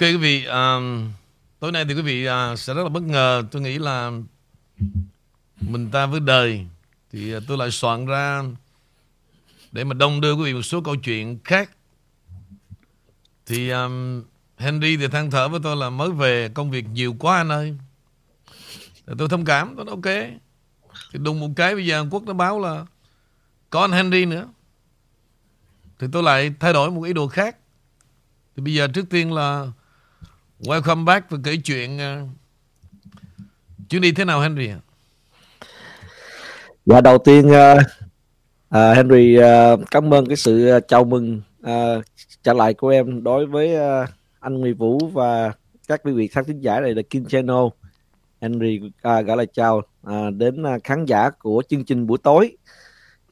quý vị, um, tối nay thì quý vị uh, sẽ rất là bất ngờ. Tôi nghĩ là mình ta với đời thì uh, tôi lại soạn ra để mà đông đưa quý vị một số câu chuyện khác. Thì um, Henry thì than thở với tôi là mới về công việc nhiều quá anh ơi. Thì tôi thông cảm, tôi nói ok. Thì đùng một cái bây giờ Hàn Quốc nó báo là có anh Henry nữa. Thì tôi lại thay đổi một ý đồ khác. Thì bây giờ trước tiên là welcome back và kể chuyện uh, chuyến đi thế nào Henry? Dạ đầu tiên uh, uh, Henry uh, cảm ơn cái sự uh, chào mừng uh, trở lại của em đối với uh, anh Nguyễn Vũ và các quý vị khán thính giả này là Kim Channel. Henry uh, gửi lời chào uh, đến uh, khán giả của chương trình buổi tối.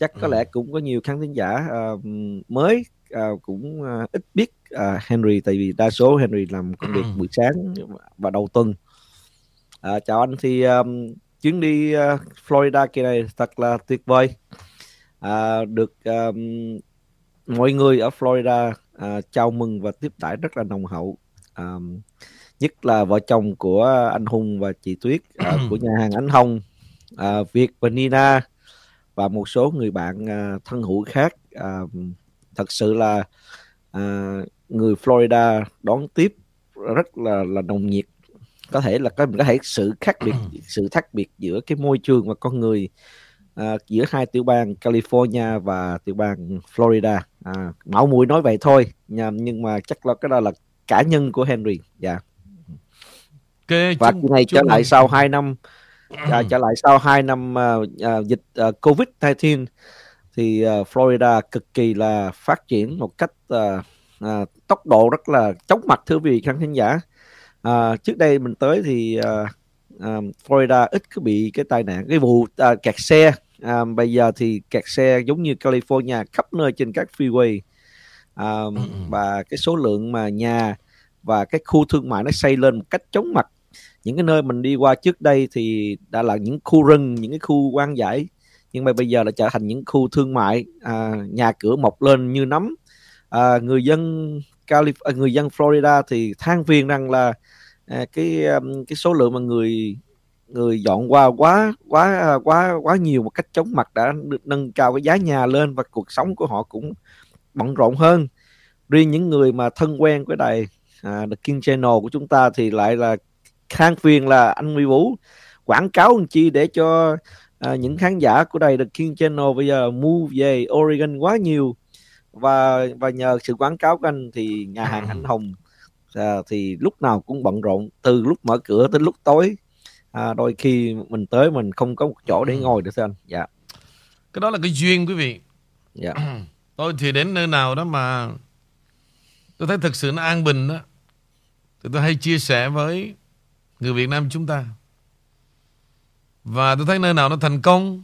Chắc có ừ. lẽ cũng có nhiều khán thính giả uh, mới uh, cũng uh, ít biết uh, Henry tại vì đa số Henry làm công việc ừ. buổi sáng và đầu tuần. Uh, chào anh thì um, chuyến đi uh, Florida kỳ này thật là tuyệt vời. Uh, được um, mọi người ở Florida uh, chào mừng và tiếp đãi rất là nồng hậu. Um, nhất là vợ chồng của anh Hùng và chị Tuyết uh, của nhà hàng Ánh Hồng, uh, Việt và Nina và một số người bạn uh, thân hữu khác. Uh, thật sự là uh, người Florida đón tiếp rất là là nồng nhiệt. Có thể là có mình có thể sự khác biệt sự khác biệt giữa cái môi trường và con người uh, giữa hai tiểu bang California và tiểu bang Florida. À, mạo muội nói vậy thôi nhưng mà chắc là cái đó là cá nhân của Henry dạ. Yeah. okay, và chung, này trở lại sau 2 năm à, trở lại sau 2 năm uh, uh, dịch uh, Covid 19 thì uh, Florida cực kỳ là phát triển một cách uh, à, tốc độ rất là chóng mặt thưa vị khán thính giả. À, trước đây mình tới thì à, à, Florida ít có bị cái tai nạn cái vụ à, kẹt xe. À, bây giờ thì kẹt xe giống như California khắp nơi trên các freeway. À, ừ, ừ. và cái số lượng mà nhà và cái khu thương mại nó xây lên một cách chóng mặt. Những cái nơi mình đi qua trước đây thì đã là những khu rừng những cái khu quan giải nhưng mà bây giờ là trở thành những khu thương mại à, nhà cửa mọc lên như nấm à, người dân Calif à, người dân Florida thì than phiền rằng là à, cái um, cái số lượng mà người người dọn qua quá quá à, quá quá nhiều một cách chóng mặt đã được nâng cao cái giá nhà lên và cuộc sống của họ cũng bận rộn hơn. Riêng những người mà thân quen với đài à, The King Channel của chúng ta thì lại là than phiền là anh Huy Vũ quảng cáo làm chi để cho à, những khán giả của đài The King Channel bây giờ mua về Oregon quá nhiều và và nhờ sự quảng cáo của anh thì nhà hàng anh Hồng à, thì lúc nào cũng bận rộn từ lúc mở cửa tới lúc tối. À, đôi khi mình tới mình không có một chỗ để ngồi được thưa anh? Dạ. Cái đó là cái duyên quý vị. Dạ. Tôi thì đến nơi nào đó mà tôi thấy thực sự nó an bình đó thì tôi hay chia sẻ với người Việt Nam chúng ta. Và tôi thấy nơi nào nó thành công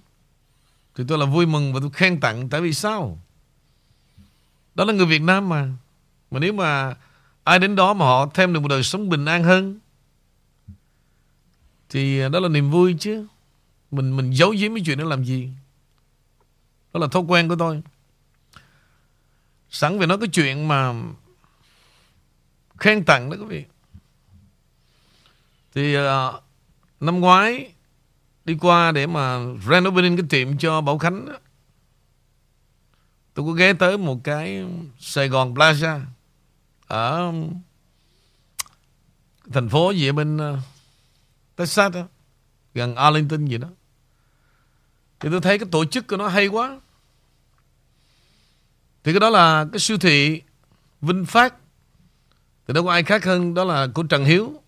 thì tôi là vui mừng và tôi khen tặng. Tại vì sao đó là người Việt Nam mà. Mà nếu mà ai đến đó mà họ thêm được một đời sống bình an hơn Thì đó là niềm vui chứ. Mình mình giấu giếm cái chuyện đó làm gì? Đó là thói quen của tôi. Sẵn về nói cái chuyện mà Khen tặng đó quý vị. Thì uh, Năm ngoái Đi qua để mà Renovating cái tiệm cho Bảo Khánh đó, Tôi có ghé tới một cái Sài Gòn Plaza ở thành phố gì ở bên ờ, Texas đó, gần Arlington gì đó. Thì tôi thấy cái tổ chức của nó hay quá. Thì cái đó là cái siêu thị Vinh Phát. Thì đâu có ai khác hơn đó là của Trần Hiếu.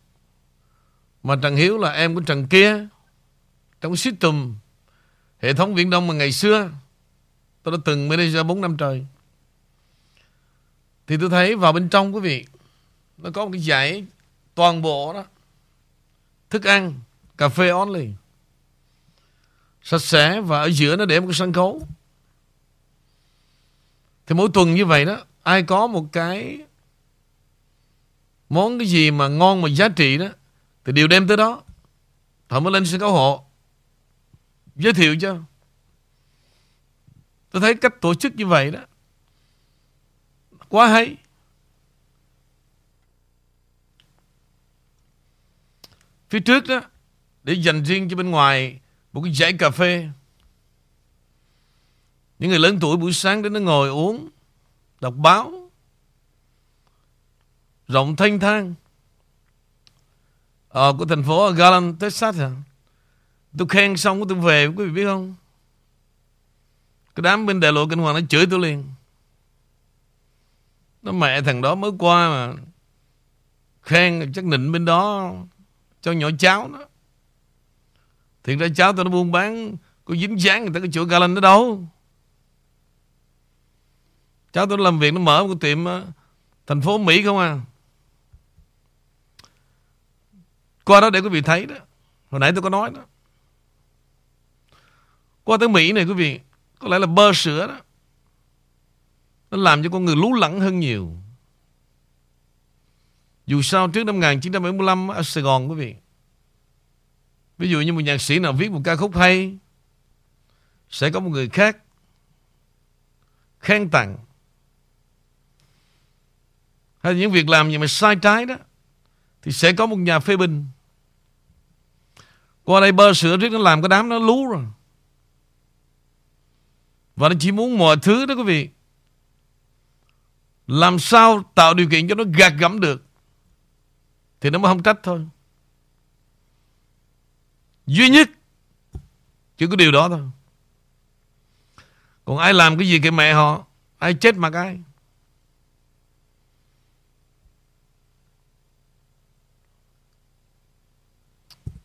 Mà Trần Hiếu là em của Trần kia. Trong system hệ thống Viễn Đông mà ngày xưa Tôi đã từng manager 4 năm trời. Thì tôi thấy vào bên trong quý vị, Nó có một cái giải Toàn bộ đó. Thức ăn, Cà phê only. Sạch sẽ Và ở giữa nó để một cái sân khấu. Thì mỗi tuần như vậy đó, Ai có một cái Món cái gì mà ngon mà giá trị đó, Thì đều đem tới đó. Họ mới lên sân khấu hộ. Giới thiệu cho. Tôi thấy cách tổ chức như vậy đó Quá hay phía trước đó để dành riêng cho bên ngoài một cái dãy cà phê. Những người lớn tuổi buổi sáng đến nó ngồi uống, đọc báo, rộng thanh thang ờ, của thành phố Garland, Texas hả? Tôi khen xong tôi về quý vị biết không? Cái đám bên đại lộ kinh hoàng nó chửi tôi liền. Nó mẹ thằng đó mới qua mà khen chắc nịnh bên đó cho nhỏ cháu nó. Thiệt ra cháu tôi nó buôn bán có dính dáng người ta có chỗ Garland đó đâu. Cháu tôi làm việc nó mở một cái tiệm ờ, thành phố Mỹ không à. Qua đó để quý vị thấy đó. Hồi nãy tôi có nói đó. Qua tới Mỹ này quý vị, có lẽ là bơ sữa đó. Nó làm cho con người lú lẫn hơn nhiều. Dù sao trước năm 1975 ở Sài Gòn quý vị. Ví dụ như một nhạc sĩ nào viết một ca khúc hay, sẽ có một người khác khen tặng hay những việc làm gì mà sai trái đó, thì sẽ có một nhà phê bình qua đây bơ sữa riết nó làm cái đám nó lú rồi và nó chỉ muốn mọi thứ đó quý vị. Làm sao tạo điều kiện cho nó gạt gẫm được? Thì nó mới không trách thôi. Duy nhất, chỉ có điều đó thôi. Còn ai làm cái gì cái mẹ họ, ai chết mà ai.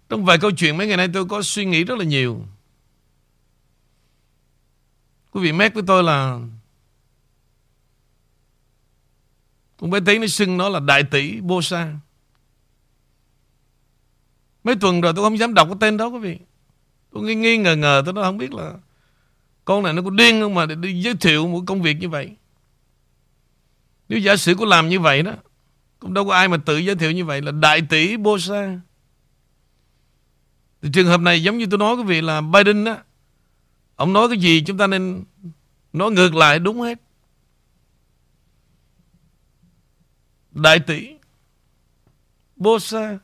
Trong vài câu chuyện mấy ngày nay tôi có suy nghĩ rất là nhiều. Quý vị mét với tôi là Con bé tí nó xưng nó là đại tỷ Bosa. Mấy tuần rồi tôi không dám đọc cái tên đó, quý vị. Tôi nghi nghi ngờ ngờ, tôi nó không biết là con này nó có điên không mà để đi giới thiệu một công việc như vậy. Nếu giả sử có làm như vậy đó, cũng đâu có ai mà tự giới thiệu như vậy là đại tỷ Bosa. Thì trường hợp này giống như tôi nói, quý vị, là Biden á Ông nói cái gì chúng ta nên Nói ngược lại đúng hết. Đại tỷ Bosa,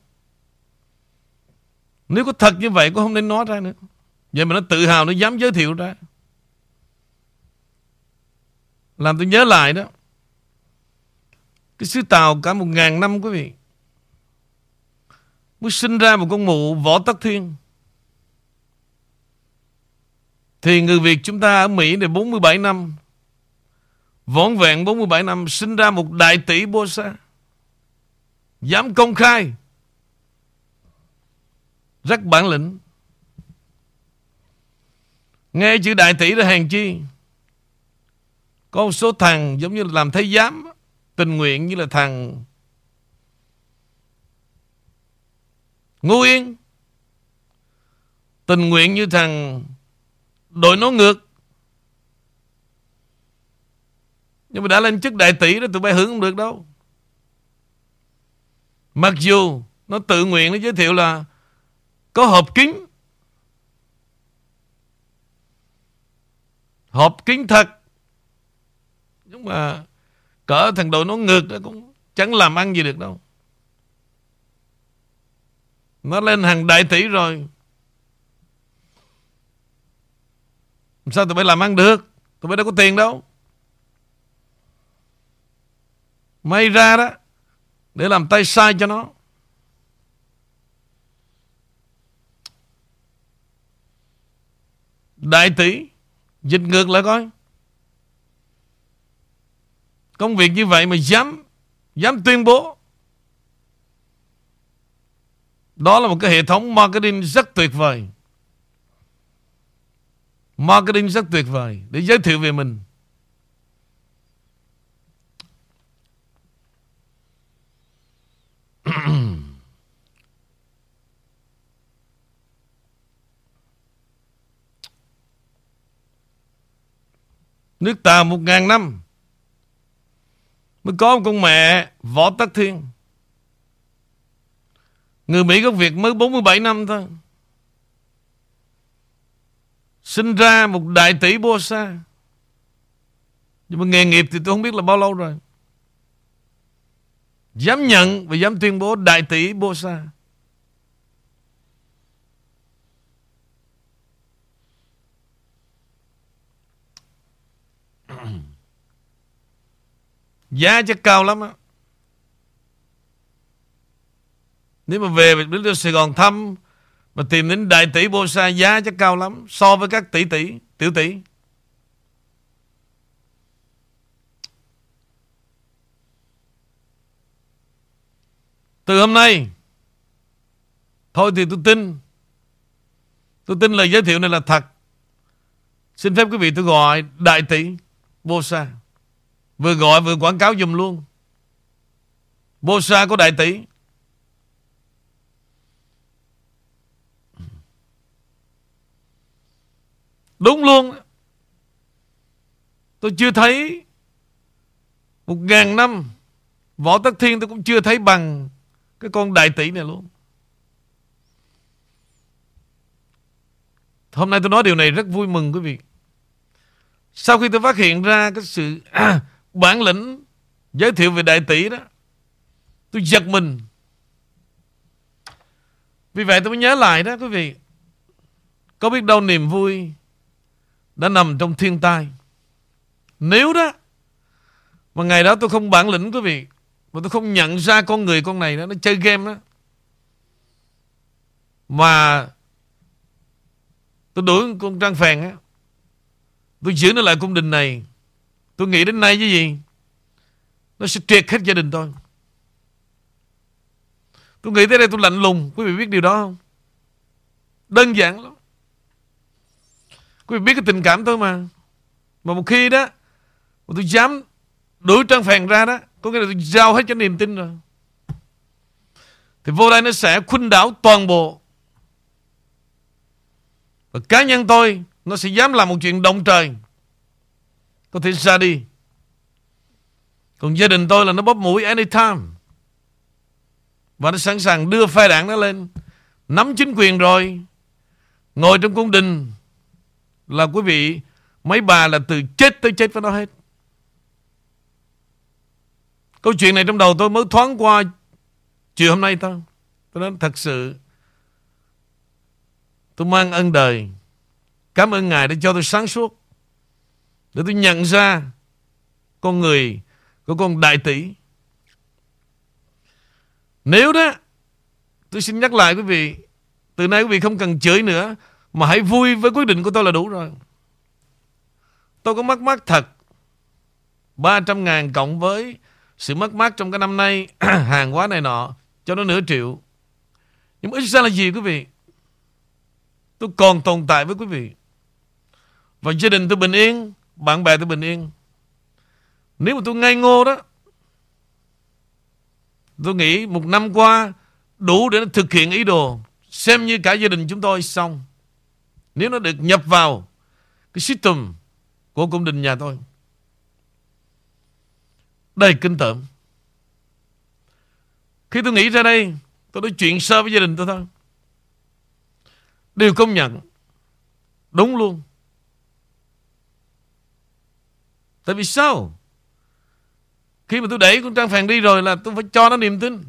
Nếu có thật như vậy cũng không nên nói ra nữa. Vậy mà nó tự hào, Nó dám giới thiệu ra. Làm tôi nhớ lại đó, Cái sứ Tàu cả một ngàn năm quý vị, mới sinh ra một con mụ võ tắc thiên thì người Việt chúng ta ở Mỹ này 47 năm Võn vẹn 47 năm, Sinh ra một đại tỷ bô sa, Dám công khai, Rất bản lĩnh. Nghe chữ đại tỷ là hàng chi? Có một số thằng giống như là làm thấy giám, Tình nguyện như là thằng Ngô Yên. Tình nguyện như thằng Đội nó ngược. Nhưng mà đã lên chức đại tỷ đó, Tụi bay hưởng không được đâu. Mặc dù Nó tự nguyện nó giới thiệu là Có hộp kính Hộp kính thật. Nhưng mà Cỡ thằng đội nó ngược đó Cũng chẳng làm ăn gì được đâu. Nó lên hàng đại tỷ rồi Sao tụi bay làm ăn được? Tụi bay đâu có tiền đâu. May ra đó, Để làm tay sai cho nó. Đại tỷ, Dịch ngược lại coi. Công việc như vậy mà dám Dám tuyên bố. Đó là một cái hệ thống marketing rất tuyệt vời. Marketing rất tuyệt vời để giới thiệu về mình. Nước ta một ngàn năm mới có một con mẹ Võ Tắc Thiên. Người Mỹ gốc Việt mới 47 năm thôi. Sinh ra một đại tỷ bô sa. Nhưng mà nghề nghiệp thì tôi không biết là bao lâu rồi. Dám nhận và dám tuyên bố đại tỷ bô sa. Giá chắc cao lắm á. Nếu mà về đến Sài Gòn thăm mà tìm đến đại tỷ Bosa giá chắc cao lắm, So với các tỷ tỷ, Tiểu tỷ. Từ hôm nay, Thôi thì tôi tin Tôi tin lời giới thiệu này là thật. Xin phép quý vị tôi gọi Đại tỷ Bosa Vừa gọi vừa quảng cáo dùm luôn. Bosa có đại tỷ. Đúng luôn. Tôi chưa thấy Một ngàn năm Võ Tất Thiên tôi cũng chưa thấy bằng Cái con đại tỷ này luôn. Hôm nay tôi nói điều này rất vui mừng quý vị. Sau khi tôi phát hiện ra Cái sự à, bản lĩnh Giới thiệu về đại tỷ đó Tôi giật mình. Vì vậy tôi mới nhớ lại đó quý vị. Có biết đâu niềm vui đã nằm trong thiên tai. Nếu đó, mà ngày đó tôi không bản lĩnh, quý vị, mà tôi không nhận ra con người con này đó, nó chơi game đó, mà tôi đuổi con Trang Phèn á, tôi giữ nó lại cung đình này, tôi nghĩ đến nay cái gì, nó sẽ triệt hết gia đình tôi. Tôi nghĩ tới đây tôi lạnh lùng, quý vị biết điều đó không? Đơn giản lắm. Quý vị biết cái tình cảm tôi mà. Mà một khi đó, Mà tôi dám đuổi Trang Phèn ra đó, Có nghĩa là tôi giao hết cho niềm tin rồi. Thì vô đây nó sẽ khuynh đảo toàn bộ. Và cá nhân tôi, Nó sẽ dám làm một chuyện động trời. Có thể ra đi. Còn gia đình tôi là nó bóp mũi anytime. Và nó sẵn sàng đưa phe đảng nó lên, Nắm chính quyền rồi, Ngồi trong cung đình là quý vị, mấy bà là từ chết tới chết với nó hết. Câu chuyện này trong đầu tôi mới thoáng qua chiều hôm nay thôi. Tôi nói thật sự, tôi mang ơn đời. Cảm ơn Ngài đã cho tôi sáng suốt. Để tôi nhận ra con người của con đại tỷ. Nếu đó, tôi xin nhắc lại quý vị, từ nay quý vị không cần chửi nữa mà hãy vui với quyết định của tôi là đủ rồi. Tôi có mất mát thật. 300 ngàn cộng với sự mất mát trong cái năm nay hàng hóa này nọ cho nó nửa triệu. Nhưng mà ít ra là gì quý vị? Tôi còn tồn tại với quý vị. Và gia đình tôi bình yên, bạn bè tôi bình yên. Nếu mà tôi ngây ngô đó, tôi nghĩ một năm qua đủ để nó thực hiện ý đồ. Xem như cả gia đình chúng tôi xong. Nếu nó được nhập vào Cái system của cung đình nhà tôi, Đầy kinh tởm. Khi tôi nghĩ ra đây, Tôi nói chuyện sơ với gia đình tôi thôi. Đều công nhận, Đúng luôn. Tại vì sao? Khi mà tôi đẩy con Trang Phèn đi rồi Là tôi phải cho nó niềm tin.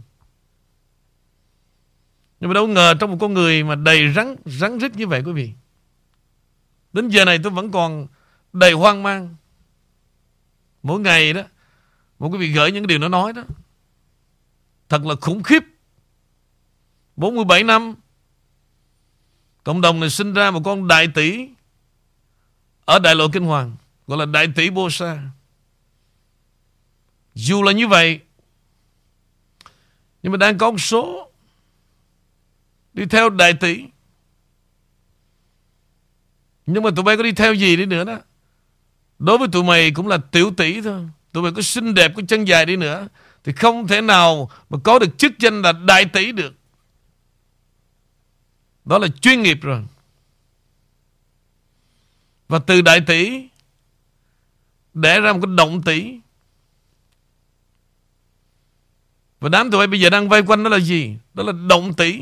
Nhưng mà đâu ngờ Trong một con người mà đầy rắn Rắn rít như vậy quý vị Đến giờ này tôi vẫn còn đầy hoang mang. Mỗi ngày đó, một quý vị gửi những điều nó nói đó. Thật là khủng khiếp. 47 năm, cộng đồng này sinh ra một con đại tỷ ở đại lộ Kinh Hoàng, gọi là đại tỷ Bô Sa. Dù là như vậy, nhưng mà đang có một số đi theo đại tỷ nhưng mà tụi bay có đi theo gì đi nữa đó? Đối với tụi mày cũng là tiểu tỷ thôi. Tụi mày có xinh đẹp, có chân dài đi nữa. Thì không thể nào mà có được chức danh là đại tỷ được. Đó là chuyên nghiệp rồi. Và từ đại tỷ Để ra một cái động tỷ. Và đám tụi bay bây giờ đang vây quanh đó là gì? Đó là động tỷ.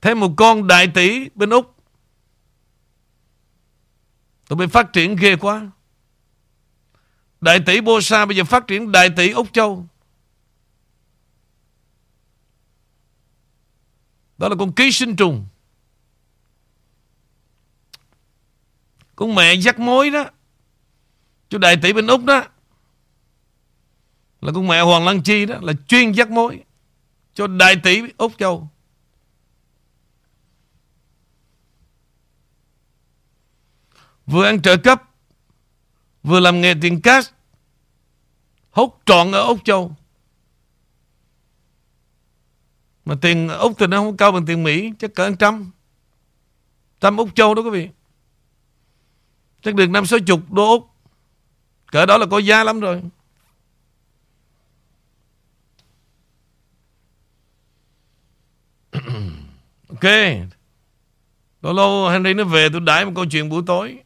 Thêm một con đại tỷ bên Úc Tụi bay phát triển ghê quá. Đại tỷ Bô Sa bây giờ phát triển đại tỷ Úc Châu. Đó là con ký sinh trùng. Con mẹ dắt mối đó. Cho đại tỷ bên Úc đó. là con mẹ Hoàng Lan Chi đó, là chuyên dắt mối cho đại tỷ Úc Châu. Vừa ăn trợ cấp, vừa làm nghề tiền cash, hốt trọn ở Úc Châu. Mà tiền Úc thì nó không cao bằng tiền Mỹ, chắc cỡ trăm. Trăm Úc Châu đó quý vị. Chắc được năm sáu chục đô Úc. Cỡ đó là có giá lắm rồi. ok. Lâu lâu Henry nó về tôi đãi một câu chuyện buổi tối.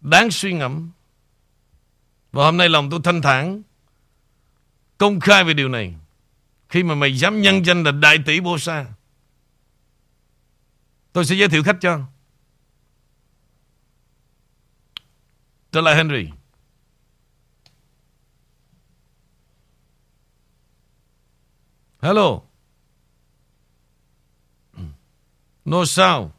Đáng suy ngẫm. Và hôm nay lòng tôi thanh thản. Công khai về điều này. Khi mà mày dám nhân danh là đại tỷ bô sa Tôi sẽ giới thiệu khách cho. Trở lại Henry. Hello. No sao.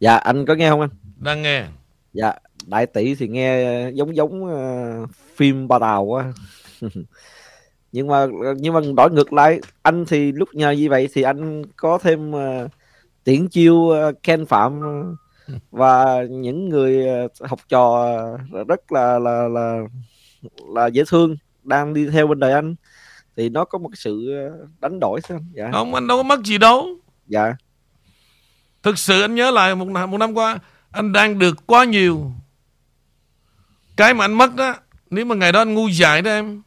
Dạ anh có nghe không anh? Đang nghe Dạ đại tỷ thì nghe giống giống uh, phim ba tàu quá nhưng mà nhưng mà đổi ngược lại anh thì lúc nhờ như vậy thì anh có thêm uh, tiễn chiêu uh, Ken Phạm và những người uh, học trò rất là là là là dễ thương đang đi theo bên đời anh. Thì nó có một sự đánh đổi thôi dạ. Không anh đâu có mất gì đâu. Dạ. Thực sự anh nhớ lại một một năm qua anh đang được quá nhiều. Cái mà anh mất đó nếu mà ngày đó anh ngu dại đó em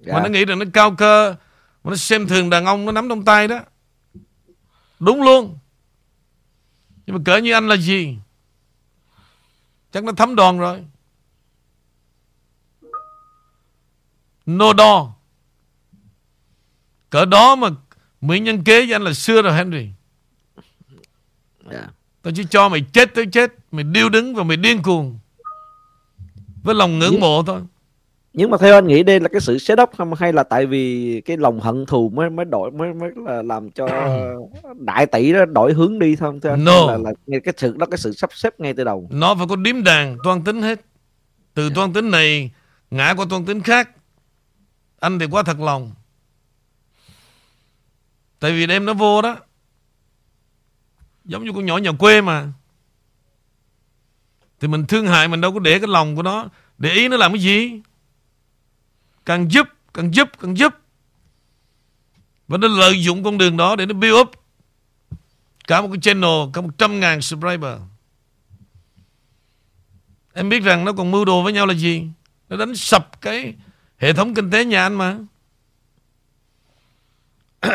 dạ. mà nó nghĩ rằng nó cao cơ mà nó xem thường đàn ông nó nắm trong tay đó. Đúng luôn. Nhưng mà cỡ như anh là gì? Chắc nó thấm đòn rồi. No đo cỡ đó mà mỹ nhân kế với anh là xưa rồi Henry. Yeah. Dạ. Tao chỉ cho mày chết tới chết Mày điêu đứng và mày điên cuồng. Với lòng ngưỡng mộ thôi. Nhưng mà theo anh nghĩ đây là cái sự set up không? Hay là tại vì cái lòng hận thù mới mới đổi mới mới là làm cho đại tỷ đó đổi hướng đi thôi thưa no. là, là cái sự đó cái sự sắp xếp ngay từ đầu. Nó phải có điếm đàn toan tính hết. Từ yeah. toan tính này ngã qua toan tính khác. Anh thì quá thật lòng. Tại vì đêm nó vô đó giống như con nhỏ nhà quê mà. Thì mình thương hại mình đâu có để cái lòng của nó, để ý nó làm cái gì. Càng giúp càng giúp càng giúp. Và nó lợi dụng con đường đó để nó build up cả một cái channel, cả một trăm ngàn subscriber. Em biết rằng nó còn mưu đồ với nhau là gì? Nó đánh sập cái hệ thống kinh tế nhà anh mà.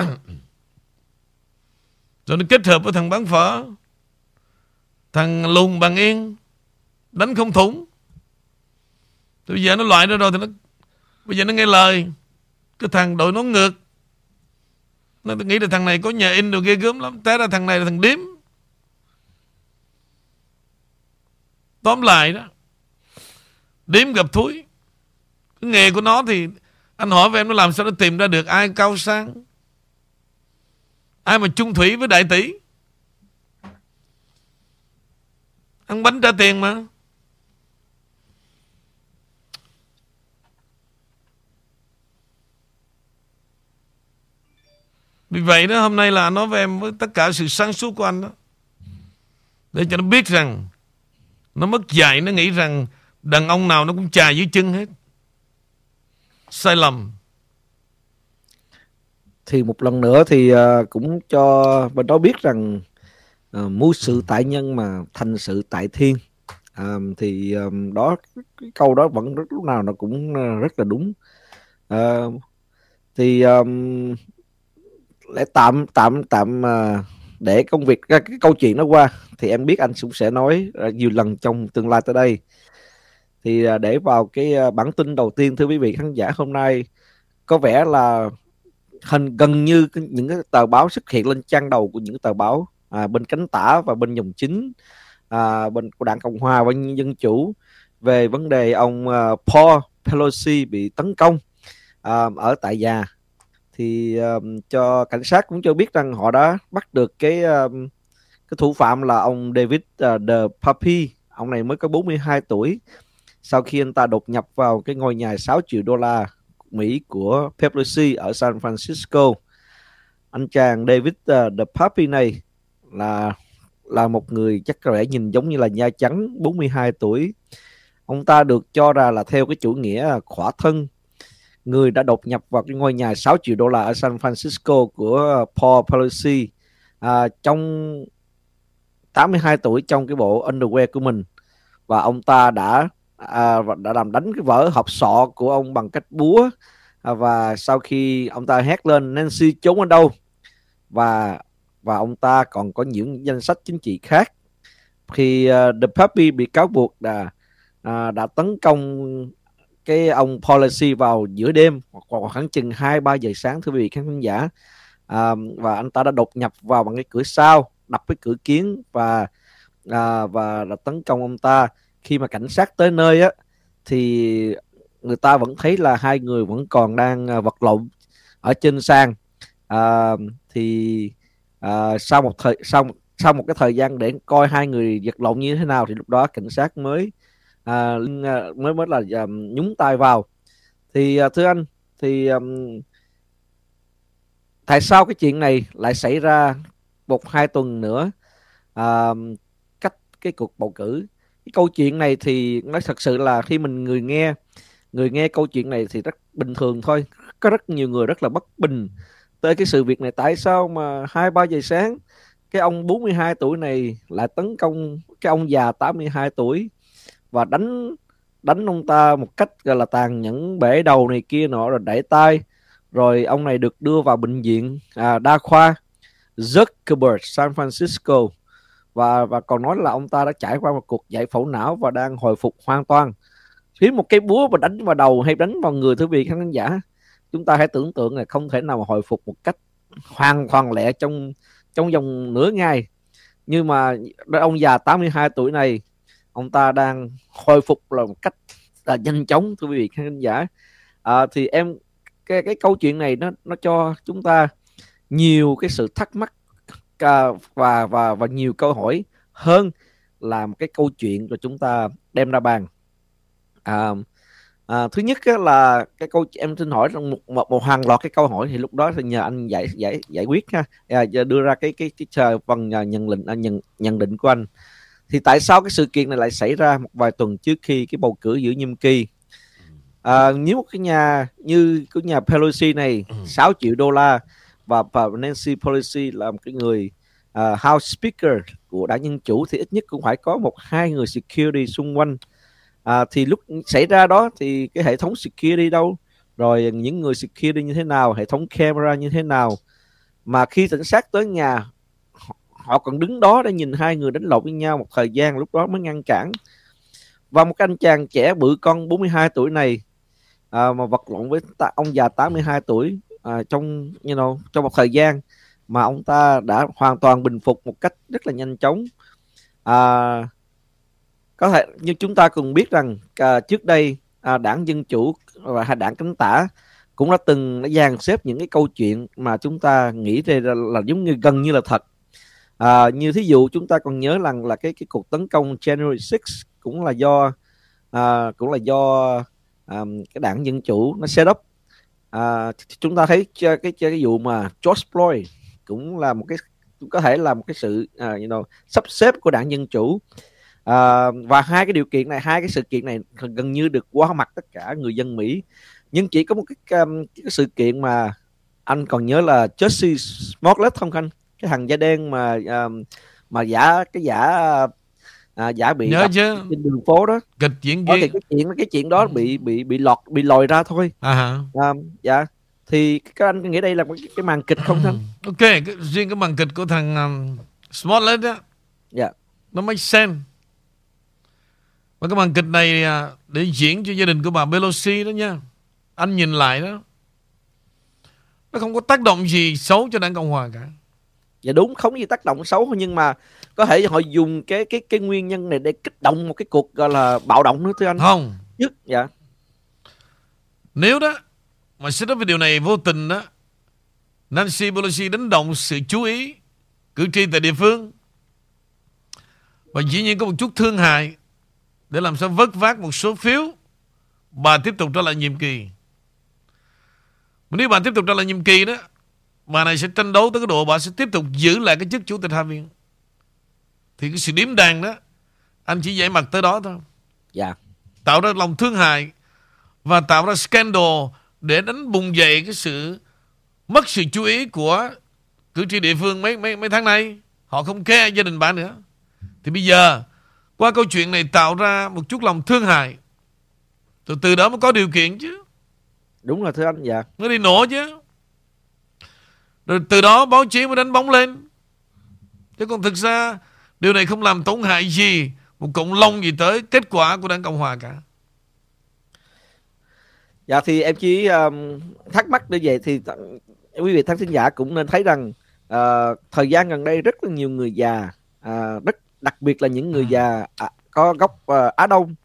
rồi nó kết hợp với thằng bán phở, thằng lùn bằng yên, đánh không thủng. Thì bây giờ nó loại nó rồi thì nó, Bây giờ nó nghe lời. Cái thằng đội nó ngược. Nó nghĩ là thằng này có nhà in đồ ghê gớm lắm. Té ra thằng này là thằng điếm. Tóm lại đó, Điếm gặp thúi. Cái nghề của nó thì Anh hỏi về em nó làm sao nó tìm ra được ai cao sang? Ai mà chung thủy với đại tỷ Ăn bánh trả tiền mà Vì vậy đó, hôm nay là nói với em với tất cả sự sáng suốt của anh đó. Để cho nó biết rằng, nó mất dạy, nó nghĩ rằng đàn ông nào nó cũng chà dưới chân hết. Sai lầm. Thì một lần nữa thì uh, cũng cho bên đó biết rằng uh, mưu sự tại nhân mà thành sự tại thiên. Um, thì um, đó cái câu đó vẫn rất, lúc nào nó cũng uh, rất là đúng. Uh, thì um, để tạm tạm tạm uh, để công việc cái, cái câu chuyện nó qua thì em biết anh cũng sẽ nói uh, nhiều lần trong tương lai tới đây thì uh, để vào cái uh, bản tin đầu tiên thưa quý vị khán giả hôm nay có vẻ là hình gần như những cái tờ báo xuất hiện lên trang đầu của những tờ báo à, bên cánh tả và bên dòng chính à, bên của đảng cộng hòa và dân chủ về vấn đề ông uh, Paul Pelosi bị tấn công uh, ở tại nhà. Thì um, cho cảnh sát cũng cho biết rằng họ đã bắt được cái um, cái thủ phạm là ông David uh, the ông này mới có 42 tuổi sau khi anh ta đột nhập vào cái ngôi nhà 6 triệu đô la Mỹ của Pelosi ở San Francisco. Anh chàng David uh, The Puppy này là là một người chắc có lẽ nhìn giống như là da trắng 42 tuổi. Ông ta được cho ra là theo cái chủ nghĩa khỏa thân người đã đột nhập vào cái ngôi nhà 6 triệu đô la ở San Francisco của ờ, Paul Pelosi à, trong 82 tuổi trong cái bộ underwear của mình và ông ta đã à, đã làm đánh cái vỡ hộp sọ của ông bằng cách búa. À, và sau khi ông ta hét lên Nancy trốn ở đâu? Và và ông ta còn có những danh sách chính trị khác. Khi uh, The Puppy bị cáo buộc là uh, đã tấn công cái ông policy vào giữa đêm hoặc khoảng chừng hai ba giờ sáng thưa quý vị khán giả. À, và anh ta đã đột nhập vào bằng cái cửa sau đập cái cửa kiến và à, và đã tấn công ông ta khi mà cảnh sát tới nơi á thì người ta vẫn thấy là hai người vẫn còn đang à, vật lộn ở trên sàn. À, thì à, sau một thời sau sau một cái thời gian để coi hai người vật lộn như thế nào thì lúc đó cảnh sát mới à, à mới mới là à, nhúng tay vào. Thì à, thưa anh thì à, tại sao cái chuyện này lại xảy ra một hai tuần nữa? À, cách cái cuộc bầu cử cái câu chuyện này thì nó thật sự là khi mình người nghe người nghe câu chuyện này thì rất bình thường thôi. Có rất nhiều người rất là bất bình tới cái sự việc này. Tại sao mà hai ba giờ sáng cái ông 42 tuổi này lại tấn công cái ông già 82 tuổi và đánh đánh ông ta một cách gọi là tàn nhẫn bể đầu này kia nọ rồi đẩy tay. Rồi ông này được đưa vào bệnh viện à, đa khoa Zuckerberg San Francisco và và còn nói là ông ta đã trải qua một cuộc giải phẫu não và đang hồi phục hoàn toàn. Khi một cái búa mà đánh vào đầu hay đánh vào người thưa vị khán giả. Chúng ta hãy tưởng tượng là không thể nào mà hồi phục một cách hoàn toàn lẹ trong trong vòng nửa ngày. Nhưng mà ông già 82 tuổi này ông ta đang hồi phục là một cách là nhanh chóng thưa quý vị khán giả. À, thì em cái cái câu chuyện này nó nó cho chúng ta nhiều cái sự thắc mắc và và và nhiều câu hỏi hơn là một cái câu chuyện của chúng ta đem ra bàn. À, à, thứ nhất là cái câu em xin hỏi trong một, một, một hàng loạt cái câu hỏi thì lúc đó thì nhờ anh giải giải giải quyết ha. À, đưa ra cái cái cái, cái phần nhận định à, nhận nhận định của anh. Thì tại sao cái sự kiện này lại xảy ra một vài tuần trước khi cái bầu cử giữa nhiệm kỳ? À, nếu một cái nhà như cái nhà Pelosi này ừ. 6 triệu đô la và, và Nancy Pelosi là một cái người uh, House Speaker của đảng Dân Chủ thì ít nhất cũng phải có một hai người security xung quanh. À, thì lúc xảy ra đó thì cái hệ thống security đâu? Rồi những người security như thế nào? Hệ thống camera như thế nào? Mà khi cảnh sát tới nhà họ còn đứng đó để nhìn hai người đánh lộn với nhau một thời gian lúc đó mới ngăn cản. Và một anh chàng trẻ bự con 42 tuổi này à, mà vật lộn với ta, ông già 82 tuổi à, trong you know, trong một thời gian mà ông ta đã hoàn toàn bình phục một cách rất là nhanh chóng. À, có thể như chúng ta cùng biết rằng à, trước đây à, đảng dân chủ và đảng cánh tả cũng đã từng đã dàn xếp những cái câu chuyện mà chúng ta nghĩ đây là, là giống như gần như là thật. À, như thí dụ chúng ta còn nhớ rằng là cái cái cuộc tấn công January 6 cũng là do à, cũng là do à, cái đảng dân chủ nó set up à, chúng ta thấy cái, cái cái vụ mà George Floyd cũng là một cái có thể là một cái sự uh, you know, sắp xếp của đảng dân chủ. Uh, và hai cái điều kiện này hai cái sự kiện này gần như được qua mặt tất cả người dân Mỹ. Nhưng chỉ có một cái, um, cái sự kiện mà anh còn nhớ là Jesse Smollett không anh? Cái thằng da đen mà um, mà giả cái giả à, giả bị nhớ chứ. trên đường phố đó. Kịch diễn viên cái chuyện cái chuyện đó bị bị bị lọt bị lòi ra thôi. À, à, dạ. Thì các anh nghĩ đây là cái, cái màn kịch không thanh ok cái, riêng cái màn kịch của thằng um, Smollett á. Dạ. Nó make sense và cái màn kịch này à, để diễn cho gia đình của bà Pelosi đó nha. Anh nhìn lại đó. Nó không có tác động gì xấu cho đảng cộng hòa cả dạ đúng không gì tác động xấu nhưng mà có thể họ dùng cái cái cái nguyên nhân này để kích động một cái cuộc gọi là bạo động nữa thưa anh. Không. Nhất dạ. Nếu đó mà xét về điều này vô tình đó Nancy Pelosi đánh động sự chú ý cử tri tại địa phương. Và dĩ nhiên có một chút thương hại để làm sao vớt vát một số phiếu bà tiếp tục trở lại nhiệm kỳ. Mà nếu bà tiếp tục trở lại nhiệm kỳ đó, bà này sẽ tranh đấu tới cái độ bà sẽ tiếp tục giữ lại cái chức chủ tịch Hạ viện. Thì cái sự điếm đàn đó, anh chỉ dạy mặt tới đó thôi. Dạ. Tạo ra lòng thương hại và tạo ra scandal để đánh bùng dậy cái sự mất sự chú ý của cử tri địa phương mấy mấy mấy tháng nay. Họ không care gia đình bà nữa. Thì bây giờ qua câu chuyện này tạo ra một chút lòng thương hại. Từ từ đó mới có điều kiện chứ. Đúng rồi thưa anh, dạ. Nó đi nổ chứ. Rồi từ đó báo chí mới đánh bóng lên. Chứ còn thực ra điều này không làm tổn hại gì một cộng long gì tới kết quả của đảng Cộng Hòa cả. Dạ thì em chỉ um, thắc mắc như vậy thì quý vị khán thính giả cũng nên thấy rằng uh, thời gian gần đây rất là nhiều người già uh, rất đặc biệt là những người già à, có gốc uh, Á Đông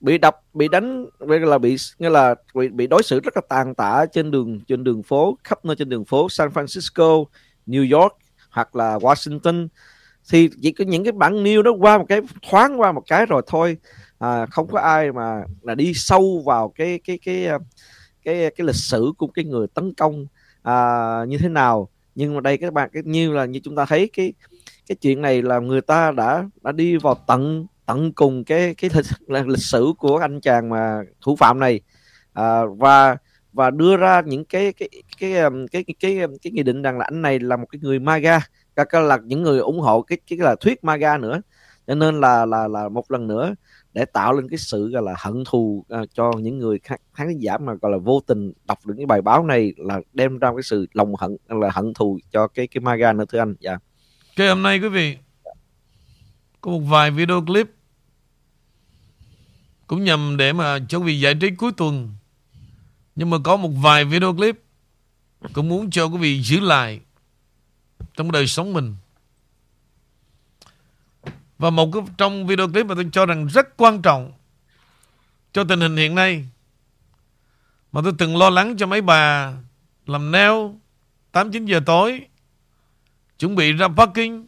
bị đập bị đánh là bị nghĩa là bị, bị đối xử rất là tàn tạ trên đường trên đường phố khắp nơi trên đường phố San Francisco, New York hoặc là Washington. Thì chỉ có những cái bản new đó qua một cái thoáng qua một cái rồi thôi. À, không có ai mà là đi sâu vào cái cái cái cái cái, cái lịch sử của cái người tấn công à, như thế nào. Nhưng mà đây các bạn cái như là như chúng ta thấy cái cái chuyện này là người ta đã đã đi vào tận tận cùng cái cái lịch, lịch sử của anh chàng mà thủ phạm này. À, và và đưa ra những cái cái cái um, cái cái cái cái, cái nghị định rằng là anh này là một cái người MAGA các là những người ủng hộ cái cái là thuyết MAGA nữa. Cho nên là là là một lần nữa để tạo lên cái sự gọi là hận thù uh, cho những người khán giả mà gọi là vô tình đọc được cái bài báo này là đem ra cái sự lòng hận là hận thù cho cái cái MAGA nữa thưa anh. Dạ. Cái hôm nay quý vị có một vài video clip cũng nhằm để mà cho quý vị giải trí cuối tuần. Nhưng mà có một vài video clip cũng muốn cho quý vị giữ lại trong đời sống mình. Và một cái trong video clip mà tôi cho rằng rất quan trọng cho tình hình hiện nay, mà tôi từng lo lắng cho mấy bà làm neo 8-9 giờ tối, chuẩn bị ra parking.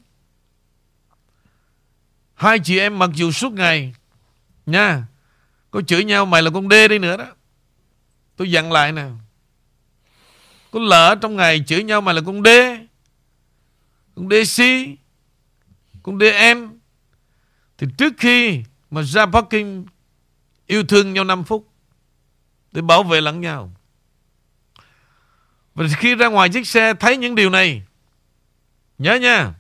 Hai chị em mặc dù suốt ngày nha có chửi nhau mày là con đê đi nữa đó. Tôi dặn lại nè. Có lỡ trong ngày chửi nhau mày là con đê. Con đê si. Con đê em. Thì trước khi mà ra parking yêu thương nhau 5 phút để bảo vệ lẫn nhau. Và khi ra ngoài chiếc xe, thấy những điều này, nhớ nha.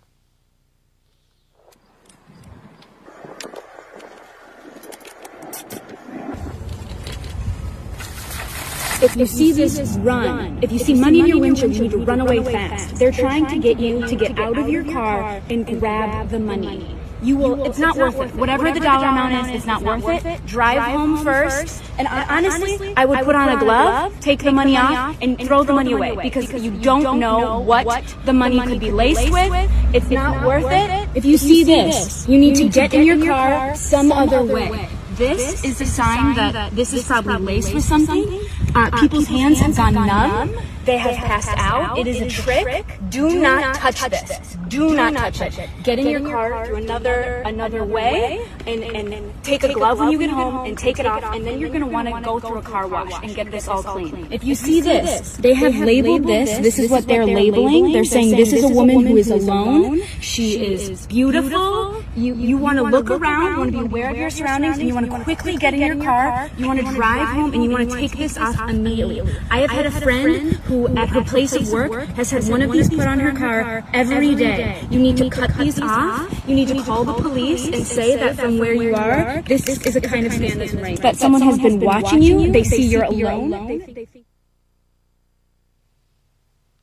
If you see this, run. If you see money in your windshield, you need to run away fast. They're trying to get you to get out of your car and grab the money. you will it's not worth it. Whatever the dollar amount is it's not worth it. Drive home first. and honestly i would put on a glove take the money off and throw the money away because you don't know what the money could be laced with. it's not worth it. if you see this you need to get in your car some other way. this is a sign that this is probably laced with something uh, people's hands have gone numb they have passed out. It is a trick. Do not touch this. Do not touch it. Get in your car, do another another way, and, and take a glove when you get home and take it off, and then you're going to want to go through a car wash and get this all clean. If you see this, they have labeled this. This is what they're labeling. They're saying this is a woman who is alone. She is beautiful. You you want to look around. You want to be aware of your surroundings, and you want to quickly get in your car. You want to drive home, and you want to take this off immediately. I have had a friend who at her place of work has had one of these put on her car every day. You need to cut these off. You need to call the police and say that from where you are, this is a kind of sadism right That someone has been watching you, they see you're alone.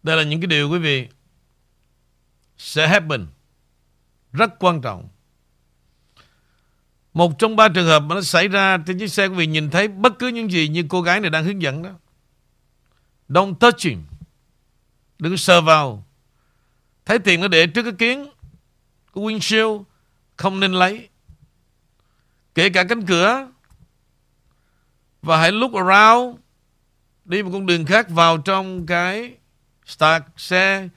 Đây là những cái điều quý vị sẽ happen rất quan trọng. Một trong ba trường hợp mà nó xảy ra trên chiếc xe quý vị nhìn thấy bất cứ những gì như cô gái này đang hướng dẫn đó. Don't touch him. Đừng sờ vào. Thấy tiền nó để trước cái kiến. Cái windshield. Không nên lấy. Kể cả cánh cửa. Và hãy look around. Đi một con đường khác vào trong cái start xe.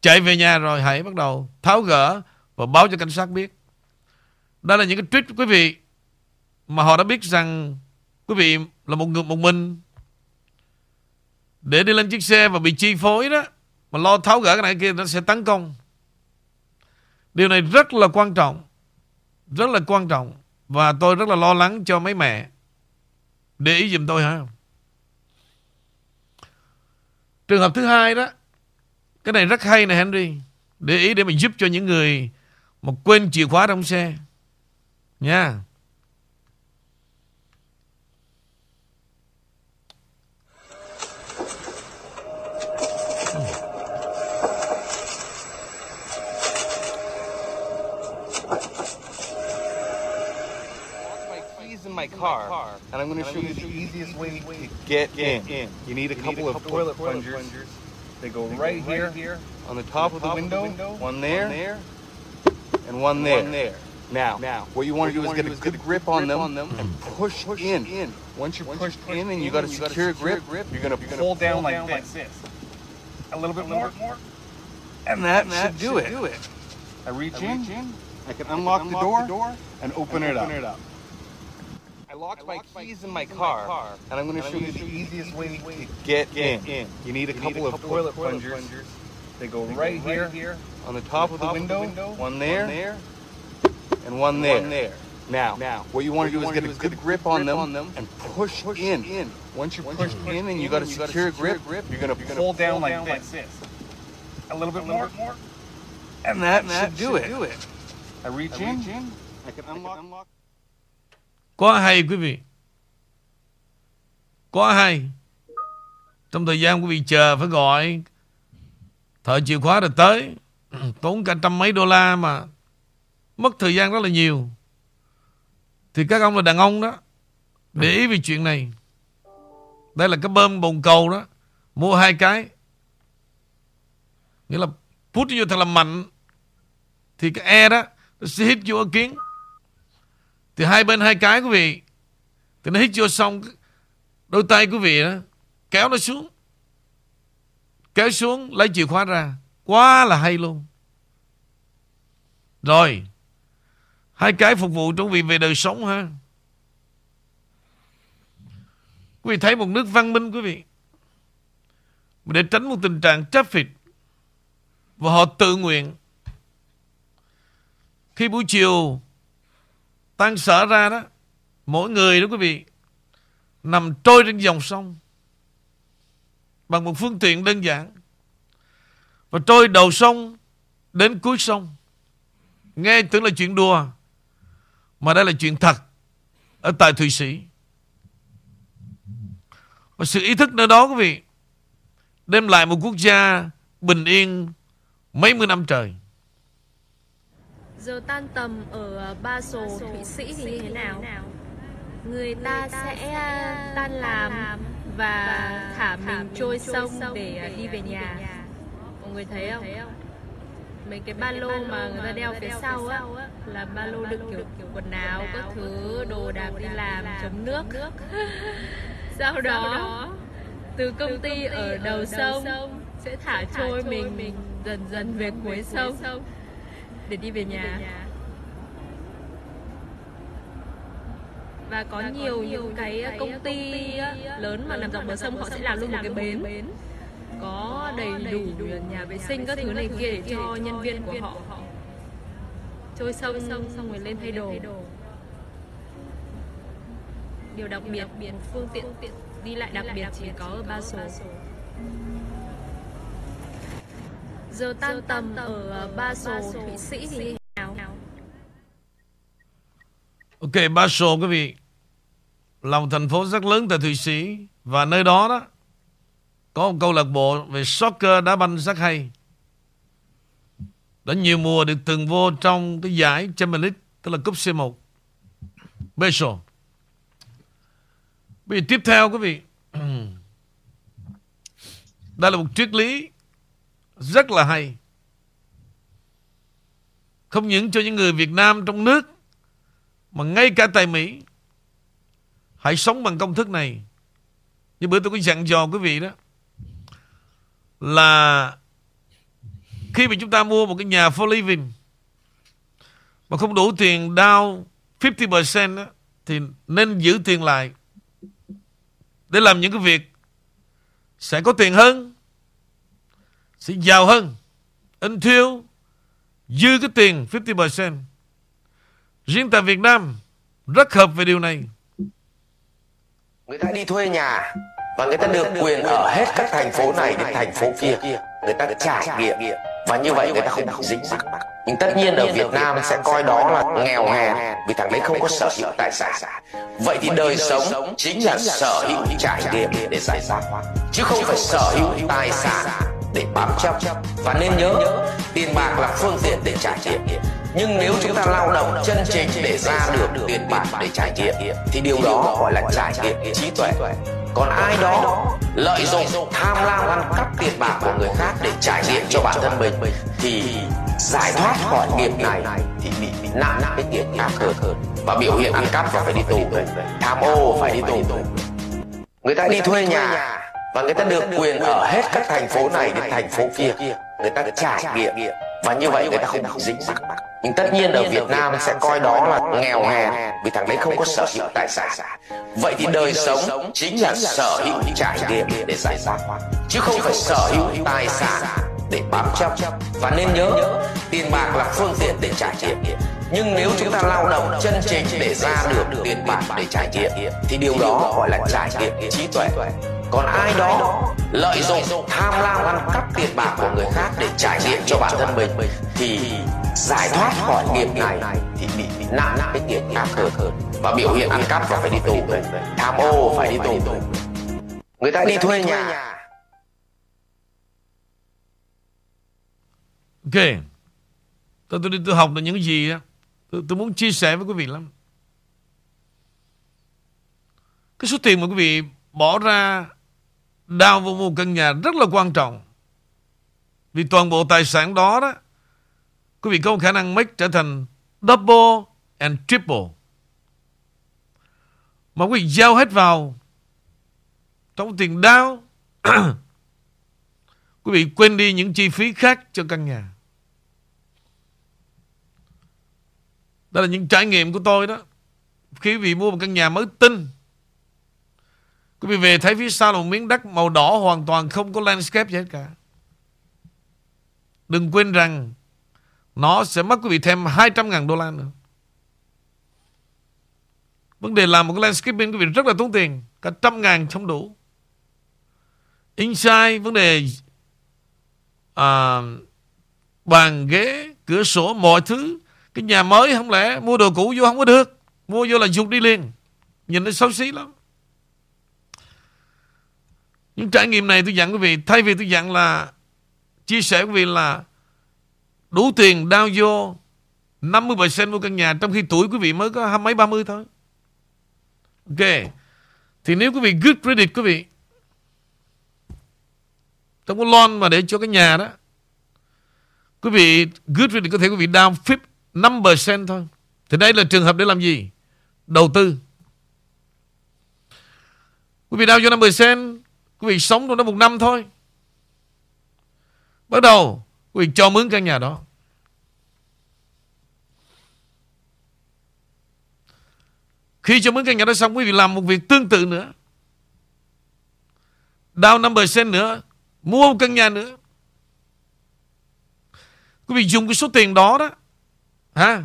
Chạy về nhà rồi hãy bắt đầu tháo gỡ và báo cho cảnh sát biết. Đó là những cái trick quý vị mà họ đã biết rằng quý vị là một người, một mình. Để đi lên chiếc xe và bị chi phối đó, mà lo tháo gỡ cái này kia, nó sẽ tấn công. Điều này rất là quan trọng, rất là quan trọng. Và tôi rất là lo lắng cho mấy mẹ. Để ý giùm tôi hả? Trường hợp thứ hai đó, cái này rất hay này Henry. Để ý để mình giúp cho những người mà quên chìa khóa trong xe. Nha my car, and I'm going to show you the easiest way to get in. You need a couple of toilet plungers. They go right here on the top of the window, one there, and one there. Now, now, what you want to do is get a good grip on them and push in. In Once you're pushed in and you got a secure grip, you're going to pull down like this. A little bit more, and that should do it. I reach in, I can unlock the door and open it up. I locked my keys in my car, and I'm going to show you the easiest way to get in. You need a couple of toilet plungers. They go right here on the top of the window, one there, and one there. Now, what you want to do is get a good grip on them and push in. Once you're pushed in and you got a secure grip, you're going to pull down like this. A little bit more, and that should do it. I reach in, I can unlock. Có hay quý vị Có hay Trong thời gian quý vị chờ phải gọi Thợ chìa khóa rồi tới Tốn cả trăm mấy đô la mà Mất thời gian rất là nhiều. Thì các ông là đàn ông đó Để ý về chuyện này. Đây là cái bơm bồn cầu đó Mua hai cái. Nghĩa là Put vô thật là mạnh. Thì cái e đó Nó sẽ hít vô kiến. Thì hai bên hai cái quý vị Thì nó hít vô xong Đôi tay quý vị đó Kéo nó xuống. Kéo xuống lấy chìa khóa ra. Quá là hay luôn. Rồi Hai cái phục vụ trong vị về đời sống ha. Quý vị thấy một nước văn minh, quý vị. Để tránh một tình trạng traffic, Và họ tự nguyện. Khi buổi chiều Tan sở ra đó, Mỗi người đó, quý vị, Nằm trôi trên dòng sông Bằng một phương tiện đơn giản, Và trôi đầu sông Đến cuối sông. Nghe tưởng là chuyện đùa. Mà đây là chuyện thật Ở tại Thụy Sĩ Và sự ý thức nơi đó quý vị Đem lại một quốc gia Bình yên Mấy mươi năm trời Giờ tan tầm ở Ba Sồ, Thụy Sĩ thì như thế nào? Người ta sẽ à, tan làm và thả mình trôi sông để à, đi về nhà. Mọi người thấy không? Mấy cái ba lô mà người ta đeo phía sau á là ba lô đựng kiểu quần áo, các thứ, đồ đạc đi làm, chống nước. Sau đó từ công ty ở đầu sông sẽ thả trôi mình dần dần về cuối sông. để đi về nhà. và có nhiều những cái công ty lớn mà nằm dọc bờ sông họ sẽ làm luôn một cái bến có đầy đủ nhà vệ sinh các thứ này kia để cho nhân viên của họ. trôi sông xong rồi lên thay đồ. điều đặc biệt phương tiện đi lại đặc biệt chỉ có ở ba số. Giờ tan tầm ở Ba Sồ, Thụy Sĩ thì nào? Ok, Ba Sồ quý vị. Là một thành phố rất lớn tại Thụy Sĩ và nơi đó đó có một câu lạc bộ về soccer đá banh rất hay. Đã nhiều mùa được từng vô trong cái giải Champions League, tức là cúp C1. Basel. Bây giờ tiếp theo quý vị Đây là một triết lý rất là hay. Không những cho những người Việt Nam trong nước, mà ngay cả tại Mỹ, hãy sống bằng công thức này. Như bữa tôi có dặn dò quý vị đó là khi mà chúng ta mua một cái nhà for living mà không đủ tiền down 50% đó, thì nên giữ tiền lại để làm những cái việc sẽ có tiền hơn, sẽ giàu hơn. Until dư cái tiền 50%. Riêng tại Việt Nam rất hợp về điều này. người ta đi thuê nhà và người ta được quyền ở hết các thành phố này đến thành phố kia. người ta trải nghiệm. và như vậy người ta không bị dính mắc. nhưng tất nhiên ở Việt Nam sẽ coi đó là nghèo hèn vì thằng đấy không có sở hữu tài sản. vậy thì đời sống chính là sở hữu trải nghiệm để giải thoát chứ không phải sở hữu tài sản để bám chấp. và nên nhớ tiền bạc là phương tiện để trải nghiệm. nhưng nếu chúng ta lao động chân chính để ra được tiền bạc để trải nghiệm thì điều đó gọi là trải nghiệm trí tuệ còn ai đó lợi dụng tham lam ăn cắp tiền bạc của người khác để trải nghiệm cho bản thân mình thì giải thoát khỏi nghiệp này thì bị nặng cái nghiệp khác hơn. Và biểu hiện ăn cắp và phải đi tù. Tham ô phải đi tù. Người ta đi thuê nhà và người ta được quyền ở hết các thành phố này đến thành phố kia. Người ta trải nghiệm và như vậy người ta không bị dính mắc. nhưng tất nhiên ở Việt Nam sẽ coi đó là nghèo hèn vì thằng đấy không có sở hữu tài sản. vậy thì đời sống chính là sở hữu trải nghiệm để giải thoát chứ không phải sở hữu tài sản để bám chấp và nên nhớ tiền bạc là phương tiện để trải nghiệm. nhưng nếu chúng ta lao động chân chính để ra được tiền bạc để trải nghiệm thì điều đó gọi là trải nghiệm trí tuệ còn ai đó lợi dụng tham lam ăn cắp tiền bạc của người khác để trải nghiệm cho bản thân mình thì giải thoát khỏi nghiệp này thì bị, bị nặng cái nghiệp ác hơn và biểu hiện ăn cắp và phải đi tù tham ô phải đi tù người ta đi thuê nhà Ok. Tôi, tôi, đi tôi học được những gì á. Tôi, tôi muốn chia sẻ với quý vị lắm. Cái số tiền mà quý vị bỏ ra đào vào một căn nhà rất là quan trọng. Vì toàn bộ tài sản đó đó, quý vị có khả năng make trở thành double and triple. Mà quý vị giao hết vào trong tiền đao, quý vị quên đi những chi phí khác cho căn nhà. Đó là những trải nghiệm của tôi đó. Khi quý vị mua một căn nhà mới tinh Quý vị về thấy phía sau là một miếng đất màu đỏ hoàn toàn không có landscape gì hết cả. Đừng quên rằng nó sẽ mất quý vị thêm 200 ngàn đô la nữa. Vấn đề làm một cái landscaping quý vị rất là tốn tiền. Cả trăm ngàn không đủ. Inside vấn đề à, bàn ghế, cửa sổ, mọi thứ. Cái nhà mới không lẽ mua đồ cũ vô không có được. Mua vô là dục đi liền. Nhìn nó xấu xí lắm. Những trải nghiệm này tôi dặn quý vị, Thay vì tôi dặn là, Chia sẻ quý vị là Đủ tiền đao vô 50% mua căn nhà Trong khi tuổi quý vị mới có hai mấy, ba mươi thôi. Ok. Thì nếu quý vị good credit quý vị Trong cái loan mà để cho cái nhà đó, Quý vị good credit có thể quý vị down 5% thôi. Thì đây là trường hợp để làm gì? Đầu tư. Quý vị down vô 5% Quý vị sống trong đó một năm thôi. Bắt đầu Quý vị cho mướn căn nhà đó. Khi cho mướn căn nhà đó xong Quý vị làm một việc tương tự nữa. Down number sen nữa Mua một căn nhà nữa. Quý vị dùng cái số tiền đó đó ha,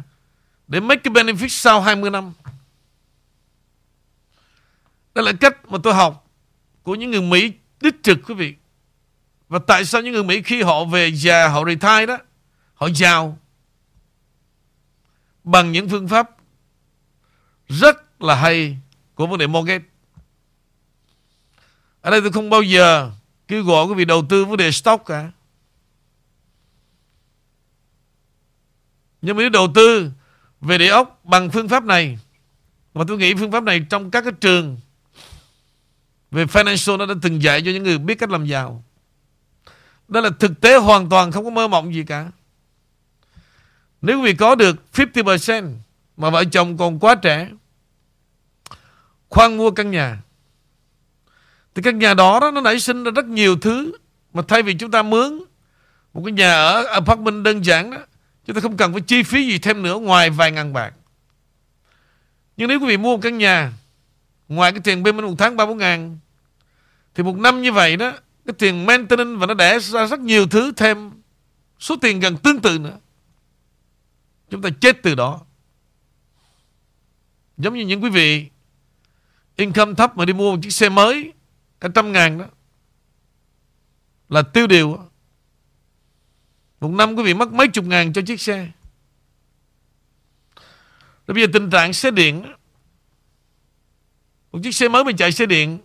Để make cái benefit sau 20 năm. Đây là cách mà tôi học của những người Mỹ đích trực quý vị. Và tại sao những người Mỹ khi họ về già, họ retire đó, họ giàu bằng những phương pháp rất là hay của vấn đề mortgage. Ở đây tôi không bao giờ kêu gọi quý vị đầu tư vấn đề stock cả. Nhưng mà nếu đầu tư về địa ốc bằng phương pháp này, mà tôi nghĩ phương pháp này trong các cái trường về financial nó đã từng dạy cho những người biết cách làm giàu. Đó là thực tế hoàn toàn không có mơ mộng gì cả. Nếu quý vị có được 50% mà vợ chồng còn quá trẻ, khoan mua căn nhà. Thì căn nhà đó, đó nó nảy sinh ra rất nhiều thứ mà thay vì chúng ta mướn một cái nhà ở apartment đơn giản đó, chúng ta không cần phải chi phí gì thêm nữa ngoài vài ngàn bạc. Nhưng nếu quý vị mua một căn nhà Ngoài cái tiền bên một tháng 3-4 ngàn thì một năm như vậy đó, Cái tiền maintenance và nó đẻ ra rất nhiều thứ thêm, Số tiền gần tương tự nữa. Chúng ta chết từ đó. Giống như những quý vị, Income thấp mà đi mua một chiếc xe mới, Cả trăm ngàn đó, Là tiêu điều Một năm quý vị mất mấy chục ngàn cho chiếc xe. Bây giờ tình trạng xe điện Một chiếc xe mới mình chạy xe điện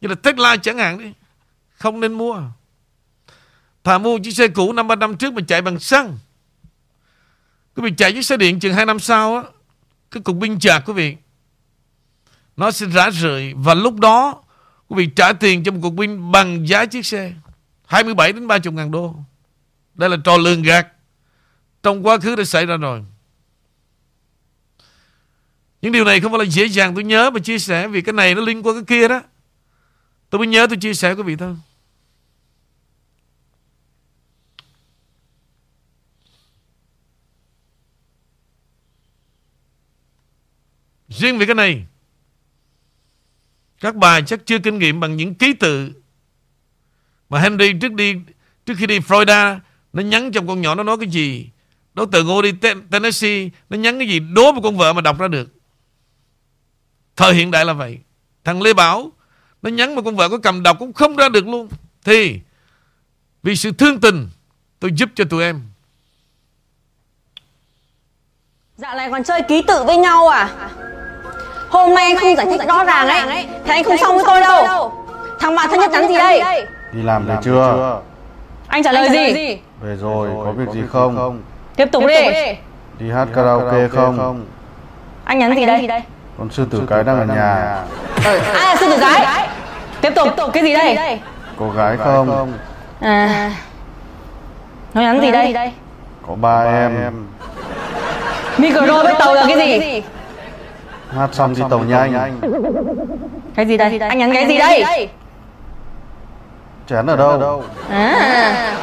như là Tesla chẳng hạn đi. Không nên mua. Thà mua chiếc xe cũ năm, ba năm trước mà chạy bằng xăng. Quý vị chạy chiếc xe điện chừng 2 năm sau á, Cái cục pin chạc quý vị, Nó sẽ rã rời. Và lúc đó, Quý vị trả tiền cho một cục pin bằng giá chiếc xe 27 đến 30 ngàn đô. Đây là trò lường gạt. Trong quá khứ đã xảy ra rồi. Những điều này không phải là dễ dàng, tôi nhớ và chia sẻ Vì cái này nó liên quan cái kia đó. Tôi mới nhớ tôi chia sẻ với quý vị thôi. Riêng về cái này, Các bà chắc chưa kinh nghiệm bằng những ký tự Mà Henry trước đi, Trước khi đi Florida, Nó nhắn trong con nhỏ nó nói cái gì? Đối từ ngô đi Tennessee, Nó nhắn cái gì? Đố một con vợ mà đọc ra được. Thời hiện đại là vậy. Thằng Lê Bảo nó nhắn mà con vợ có cầm đọc cũng không ra được luôn. Thì Vì sự thương tình Tôi giúp cho tụi em. Dạo này còn chơi ký tự với nhau à? Hôm nay anh không giải thích rõ ràng ấy Thì anh không xong với tôi đâu. Thằng bạn thân nhất nhắn gì đây? Đi làm về chưa? Anh trả lời gì? Về rồi, có việc gì không? Tiếp tục đi. Đi. Hát karaoke không? Anh nhắn gì đây Con sư tử cái đang ở nhà. Ai là sư tử gái. Tiếp tục. Cái gì đây? Có gái không? À. Nó nhắn gì đây? Có ba em. Micro với tàu là cái gì? Hát xong đi tàu nhanh. Cái gì đây? Anh nhắn cái gì đây? Chén ở đâu? À.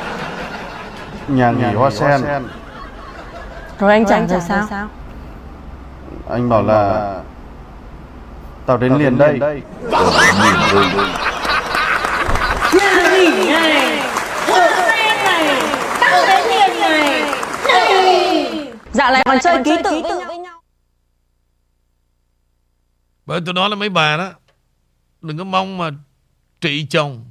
Nhà nghỉ hoa sen. Rồi anh trả rồi sao? Anh bảo là Tao đến liền đây. Dạo này còn chơi ký tự với nhau. Bởi tôi nói là mấy bà đó. Đừng có mong mà trị chồng.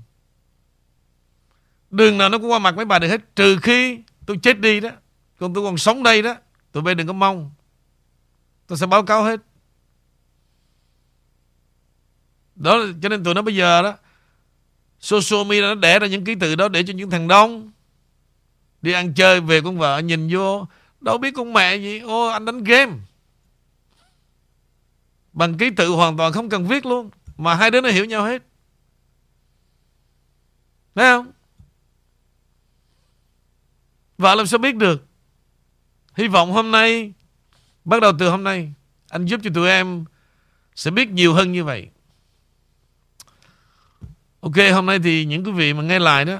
Đường nào nó cũng qua mặt mấy bà được hết. Trừ khi tôi chết đi đó. Còn tôi còn sống đây đó. Tụi bay đừng có mong. Tôi sẽ báo cáo hết Đó, cho nên tụi nó bây giờ đó Social media nó đẻ ra những ký tự đó Để cho những thằng đông Đi ăn chơi về con vợ nhìn vô, Đâu biết con mẹ gì. Ô, anh đánh game. Bằng ký tự hoàn toàn không cần viết luôn, Mà hai đứa nó hiểu nhau hết. Thấy không? Vợ làm sao biết được? Hy vọng hôm nay, Bắt đầu từ hôm nay, Anh giúp cho tụi em Sẽ biết nhiều hơn như vậy. Ok, hôm nay thì những quý vị mà nghe lại đó,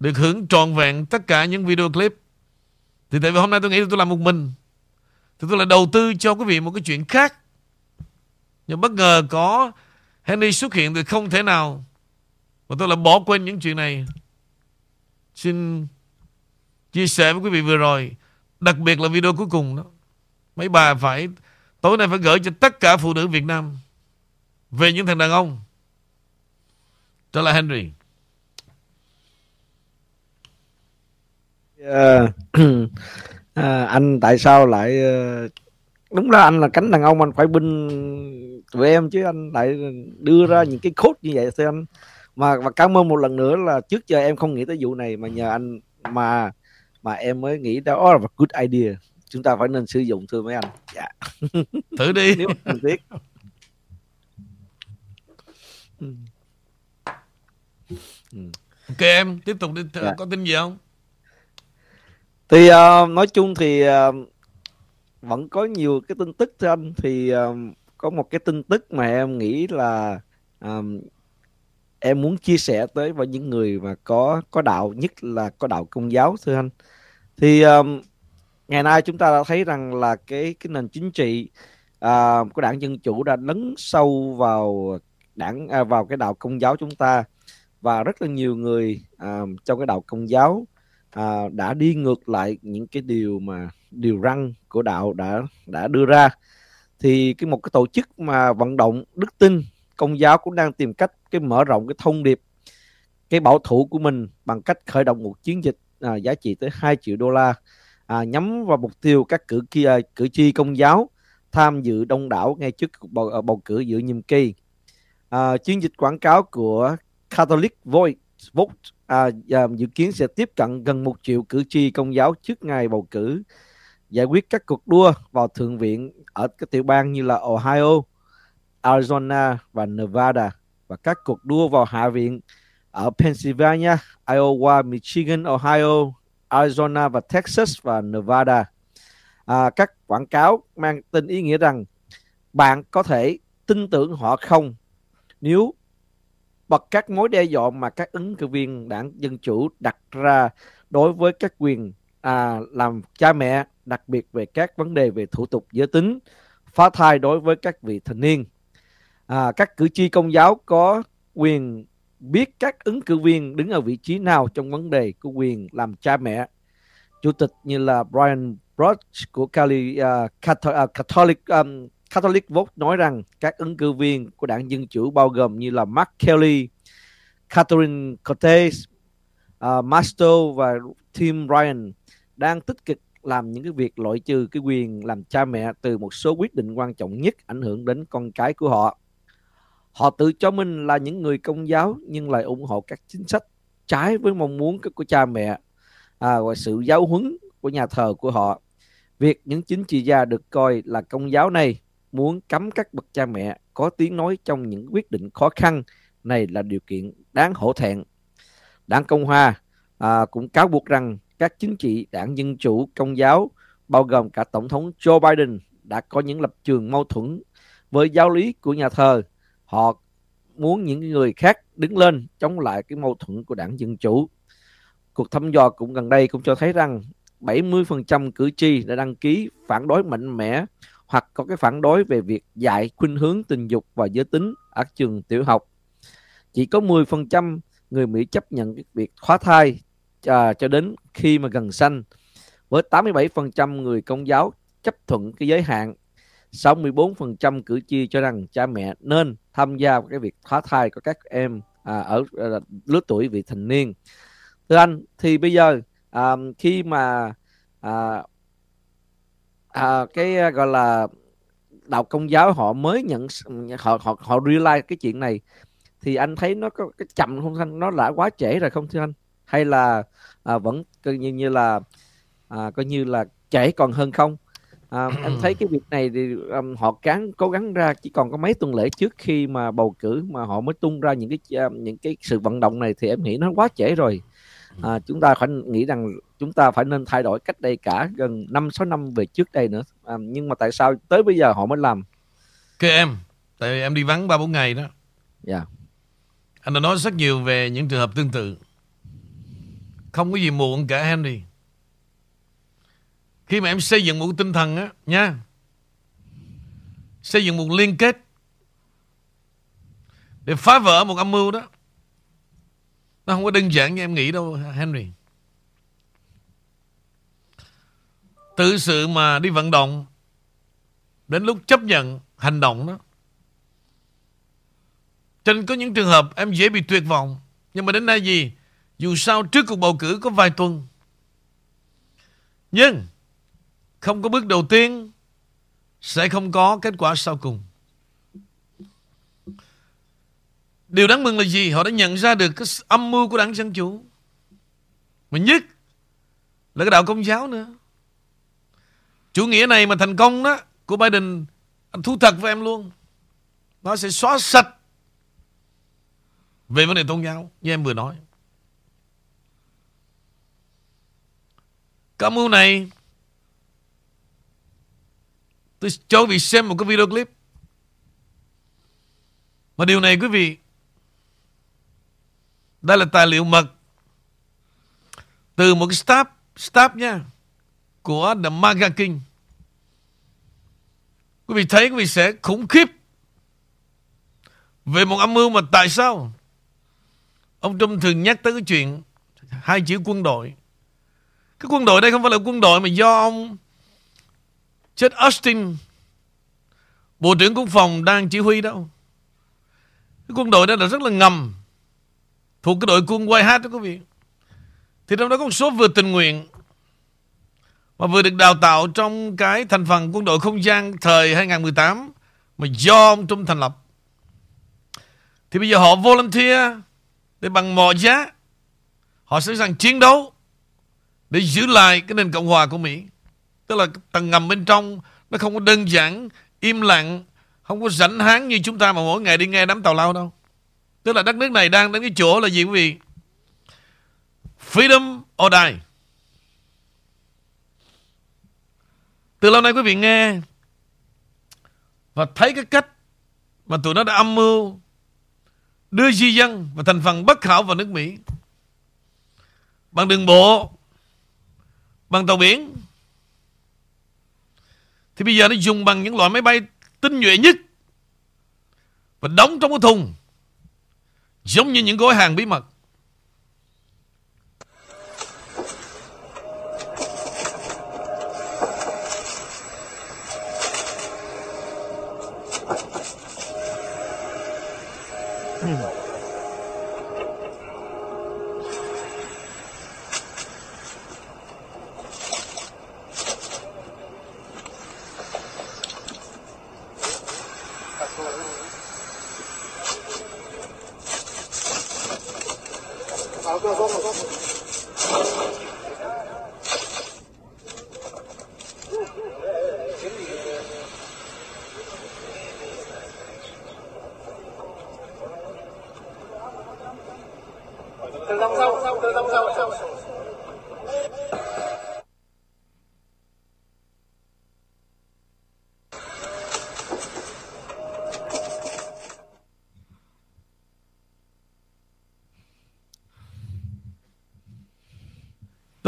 Được hưởng trọn vẹn tất cả những video clip. Thì tại vì hôm nay tôi nghĩ tôi làm một mình, Thì tôi lại đầu tư cho quý vị một cái chuyện khác. Nhưng bất ngờ có Henry xuất hiện thì không thể nào, Mà tôi lại bỏ quên những chuyện này. Xin chia sẻ với quý vị vừa rồi, Đặc biệt là video cuối cùng đó. Mấy bà phải, Tối nay phải gửi cho tất cả phụ nữ Việt Nam, Về những thằng đàn ông. Trở lại Henry. Ờ, à, anh tại sao lại ờ, đúng là anh là cánh đàn ông anh phải binh tụi em chứ anh lại đưa ra những cái code như vậy thưa anh. Mà và cảm ơn một lần nữa là trước giờ em không nghĩ tới vụ này mà nhờ anh mà mà em mới nghĩ đó là một good idea. Chúng ta phải nên sử dụng thưa mấy anh. Dạ. Thử đi. Nếu cần thiết Ok em Tiếp tục đi Dạ. Có tin gì không? Thì ờ, nói chung thì ờ, vẫn có nhiều cái tin tức thưa anh. Thì ờ, có một cái tin tức mà em nghĩ là ờm, em muốn chia sẻ tới với những người mà có có đạo nhất là có đạo công giáo thưa anh. Thì ờm, ngày nay chúng ta đã thấy rằng là cái cái nền chính trị à, của đảng dân chủ đã lấn sâu vào đảng à, vào cái đạo công giáo chúng ta và rất là nhiều người à, trong cái đạo công giáo à, đã đi ngược lại những cái điều mà điều răn của đạo đã đã đưa ra thì cái một cái tổ chức mà vận động đức tin công giáo cũng đang tìm cách cái mở rộng cái thông điệp cái bảo thủ của mình bằng cách khởi động một chiến dịch à, giá trị tới 2 triệu đô la à, nhắm vào mục tiêu các cử kia cử tri công giáo tham dự đông đảo ngay trước cuộc bầu, à, bầu cử giữa nhiệm kỳ. À, chiến dịch quảng cáo của Catholic Vote à, à, dự kiến sẽ tiếp cận gần một triệu cử tri công giáo trước ngày bầu cử giải quyết các cuộc đua vào thượng viện ở các tiểu bang như là Ohio, Arizona và Nevada và các cuộc đua vào hạ viện ở Pennsylvania, Iowa, Michigan, Ohio, Arizona và Texas và Nevada. À, các quảng cáo mang tên ý nghĩa rằng bạn có thể tin tưởng họ không nếu bật các mối đe dọa mà các ứng cử viên đảng Dân Chủ đặt ra đối với các quyền à, làm cha mẹ, đặc biệt về các vấn đề về thủ tục giới tính, phá thai đối với các vị thành niên. À, các cử tri công giáo có quyền biết các ứng cử viên đứng ở vị trí nào trong vấn đề của quyền làm cha mẹ. Chủ tịch như là Brian Broch của Cali, uh, Catholic um, Catholic Vote nói rằng các ứng cử viên của đảng Dân Chủ bao gồm như là Mark Kelly, Catherine Cortez, uh, à, Masto và Tim Ryan đang tích cực làm những cái việc loại trừ cái quyền làm cha mẹ từ một số quyết định quan trọng nhất ảnh hưởng đến con cái của họ. Họ tự cho mình là những người công giáo nhưng lại ủng hộ các chính sách trái với mong muốn của cha mẹ à, và sự giáo huấn của nhà thờ của họ. Việc những chính trị gia được coi là công giáo này muốn cấm các bậc cha mẹ có tiếng nói trong những quyết định khó khăn này là điều kiện đáng hổ thẹn. Đảng Cộng Hòa à, cũng cáo buộc rằng các chính trị đảng Dân Chủ Công giáo bao gồm cả Tổng thống Joe Biden đã có những lập trường mâu thuẫn với giáo lý của nhà thờ. Họ muốn những người khác đứng lên chống lại cái mâu thuẫn của đảng Dân Chủ. Cuộc thăm dò cũng gần đây cũng cho thấy rằng 70% cử tri đã đăng ký phản đối mạnh mẽ hoặc có cái phản đối về việc dạy khuynh hướng tình dục và giới tính ở trường tiểu học. Chỉ có 10% người Mỹ chấp nhận cái việc khóa thai à, cho đến khi mà gần sanh. Với 87% người công giáo chấp thuận cái giới hạn, 64% cử tri cho rằng cha mẹ nên tham gia vào cái việc khóa thai của các em à, ở à, lứa tuổi vị thành niên. Thưa anh, thì bây giờ à, khi mà à, à, cái à, gọi là đạo công giáo họ mới nhận họ họ họ realize cái chuyện này. Thì anh thấy nó có cái chậm không anh nó đã quá trễ rồi không thưa anh? Hay là à, vẫn coi như như là à, coi như là trễ còn hơn không? À, anh thấy cái việc này thì um, họ cán cố gắng ra chỉ còn có mấy tuần lễ trước khi mà bầu cử mà họ mới tung ra những cái uh, những cái sự vận động này thì em nghĩ nó quá trễ rồi. À, chúng ta phải nghĩ rằng chúng ta phải nên thay đổi cách đây cả gần năm sáu năm về trước đây nữa. À, nhưng mà tại sao tới bây giờ họ mới làm? Cái em tại vì em đi vắng ba bốn ngày đó. Dạ. Yeah. anh đã nói rất nhiều về những trường hợp tương tự. Không có gì muộn cả Henry khi mà em xây dựng một tinh thần á nha. Xây dựng một liên kết. Để phá vỡ một âm mưu đó. Nó không có đơn giản như em nghĩ đâu Henry Tự sự mà đi vận động, Đến lúc chấp nhận hành động đó Cho nên có những trường hợp em dễ bị tuyệt vọng, Nhưng mà đến nay gì, Dù sao trước cuộc bầu cử có vài tuần Nhưng Không có bước đầu tiên, Sẽ không có kết quả sau cùng Điều đáng mừng là gì? Họ đã nhận ra được cái âm mưu của đảng Dân Chủ. Mà nhất là cái đạo công giáo nữa. Chủ nghĩa này mà thành công đó của Biden anh thú thật với em luôn. Nó sẽ xóa sạch về vấn đề tôn giáo như em vừa nói. Cái âm mưu này tôi cho quý vị xem một cái video clip. Mà điều này quý vị đây là tài liệu mật từ một cái staff, staff nha, của The Maga King. Quý vị thấy quý vị sẽ khủng khiếp về một âm mưu mà tại sao ông Trump thường nhắc tới cái chuyện hai chữ quân đội. Cái quân đội đây không phải là quân đội mà do ông chết Austin, Bộ trưởng Quốc phòng đang chỉ huy đâu. Cái quân đội đó là rất là ngầm, thuộc cái đội quân White Hat đó quý vị. Thì trong đó có một số vừa tình nguyện mà vừa được đào tạo trong cái thành phần quân đội không gian thời 2018 mà do ông Trung thành lập. Thì bây giờ họ volunteer để bằng mọi giá họ sẵn sàng chiến đấu để giữ lại cái nền Cộng hòa của Mỹ. Tức là tầng ngầm bên trong nó không có đơn giản, im lặng, không có rảnh háng như chúng ta mà mỗi ngày đi nghe đám tàu lao đâu. Tức là đất nước này đang đến cái chỗ là gì quý vị? Freedom or die. Từ lâu nay quý vị nghe và thấy cái cách mà tụi nó đã âm mưu đưa di dân và thành phần bất hảo vào nước Mỹ bằng đường bộ, bằng tàu biển. Thì bây giờ nó dùng bằng những loại máy bay tinh nhuệ nhất và đóng trong cái thùng giống như những gói hàng bí mật.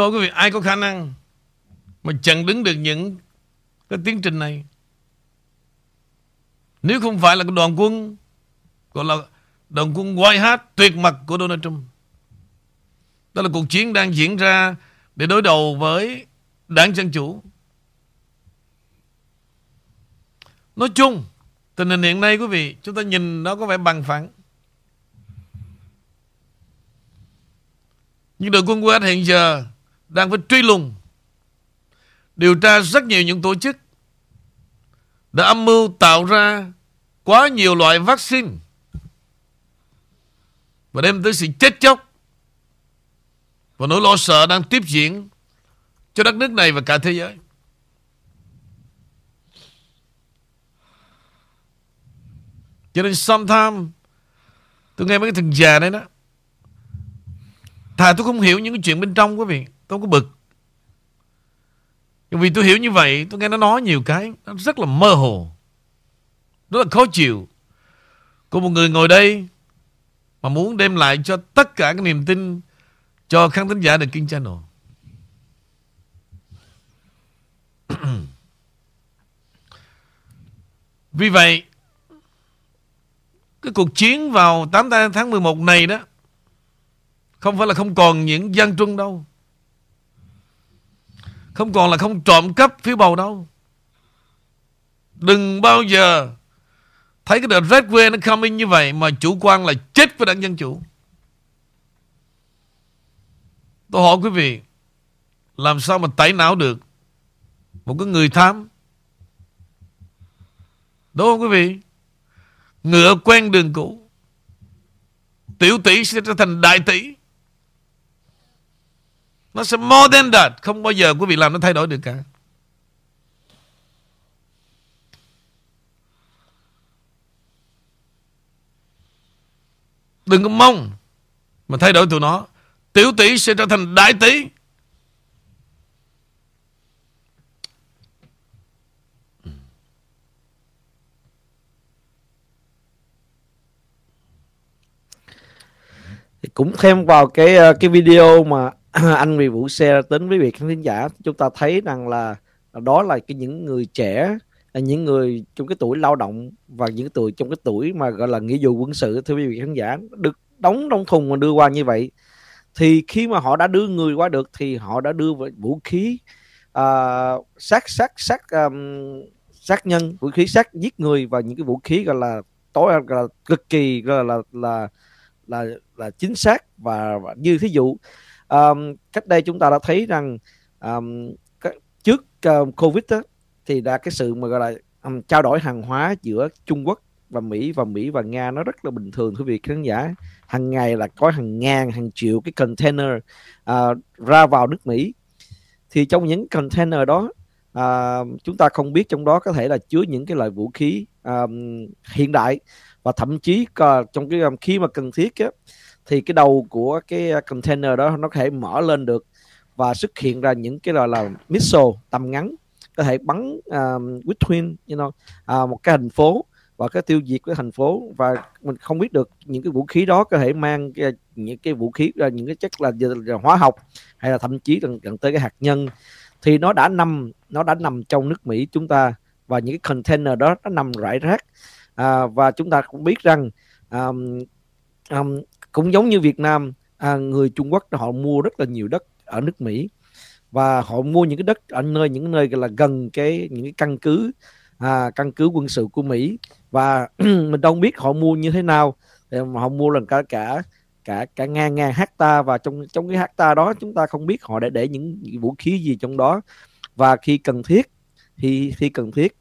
Tôi quý vị. Ai có khả năng mà chặn đứng được những cái tiến trình này? Nếu không phải là cái đoàn quân, gọi là đoàn quân White hát tuyệt mật của Donald Trump, đó là cuộc chiến đang diễn ra để đối đầu với đảng Dân Chủ. Nói chung, tình hình hiện nay quý vị, chúng ta nhìn nó có vẻ bằng phẳng. Nhưng đội quân White hiện giờ đang phải truy lùng, điều tra rất nhiều những tổ chức đã âm mưu tạo ra quá nhiều loại vaccine và đem tới sự chết chóc và nỗi lo sợ đang tiếp diễn cho đất nước này và cả thế giới. Cho nên sometimes tôi nghe mấy cái thằng già đấy đó, Thà tôi không hiểu những cái chuyện bên trong, quý vị Tôi không có bực. Vì tôi hiểu như vậy, Tôi nghe nó nói nhiều cái, Nó rất là mơ hồ. Rất là khó chịu. Của một người ngồi đây Mà muốn đem lại cho tất cả cái niềm tin Cho khán thính giả The King Channel. Vì vậy, Cái cuộc chiến vào 8 tháng 11 này đó, Không phải là không còn những dân trung đâu không còn là không trộm cắp phiếu bầu đâu. Đừng bao giờ Thấy cái đợt Red Wave nó coming như vậy Mà chủ quan là chết với đảng Dân Chủ. Tôi hỏi quý vị, Làm sao mà tẩy não được Một cái người tham Đúng không quý vị? Ngựa quen đường cũ, Tiểu tỷ sẽ trở thành đại tỷ nó sẽ more than that. Không bao giờ quý vị làm nó thay đổi được cả. Đừng có mong Mà thay đổi tụi nó. Tiểu tỷ sẽ trở thành đại tỷ. Cũng thêm vào cái ờ, cái video mà anh Vũ xe đến với việc khán thính giả chúng ta thấy rằng là đó là cái những người trẻ à, những người trong cái tuổi lao động và những tuổi trong cái tuổi mà gọi là nghĩa vụ quân sự thưa quý vị khán giả được đóng trong thùng mà đưa qua như vậy. Thì khi mà họ đã đưa người qua được thì họ đã đưa vũ khí uh, sát sát sát um, sát nhân vũ khí sát giết người và những cái vũ khí gọi là tối gọi là cực kỳ gọi là là là là, là chính xác và, và như thí dụ um, cách đây chúng ta đã thấy rằng um, trước uh, covid đó, thì đã cái sự mà gọi là um, trao đổi hàng hóa giữa Trung Quốc và Mỹ và Mỹ và Nga nó rất là bình thường quý vị khán giả. Hàng ngày là có hàng ngàn hàng triệu cái container uh, ra vào nước Mỹ. Thì trong những container đó uh, chúng ta không biết trong đó có thể là chứa những cái loại vũ khí um, hiện đại và thậm chí uh, trong cái um, khi mà cần thiết á, thì cái đầu của cái à, container đó nó có thể mở lên được và xuất hiện ra những cái gọi là missile tầm ngắn có thể bắn à, uh, between you know, uh, một cái thành phố và cái tiêu diệt cái thành phố. Và mình không biết được những cái vũ khí đó có thể mang cái, những cái vũ khí ra những cái chất là, là hóa học hay là thậm chí gần, gần tới cái hạt nhân. Thì nó đã nằm nó đã nằm trong nước Mỹ chúng ta và những cái container đó nó nằm rải rác. À, và chúng ta cũng biết rằng um, um, cũng giống như Việt Nam à, người Trung Quốc họ mua rất là nhiều đất ở nước Mỹ và họ mua những cái đất ở nơi những nơi là gần cái những cái căn cứ à, căn cứ quân sự của Mỹ. Và mình đâu biết họ mua như thế nào. Thì họ mua lần cả cả cả cả ngàn ngàn hecta và trong trong cái hecta đó chúng ta không biết họ để để những, những vũ khí gì trong đó. Và khi cần thiết thì khi cần thiết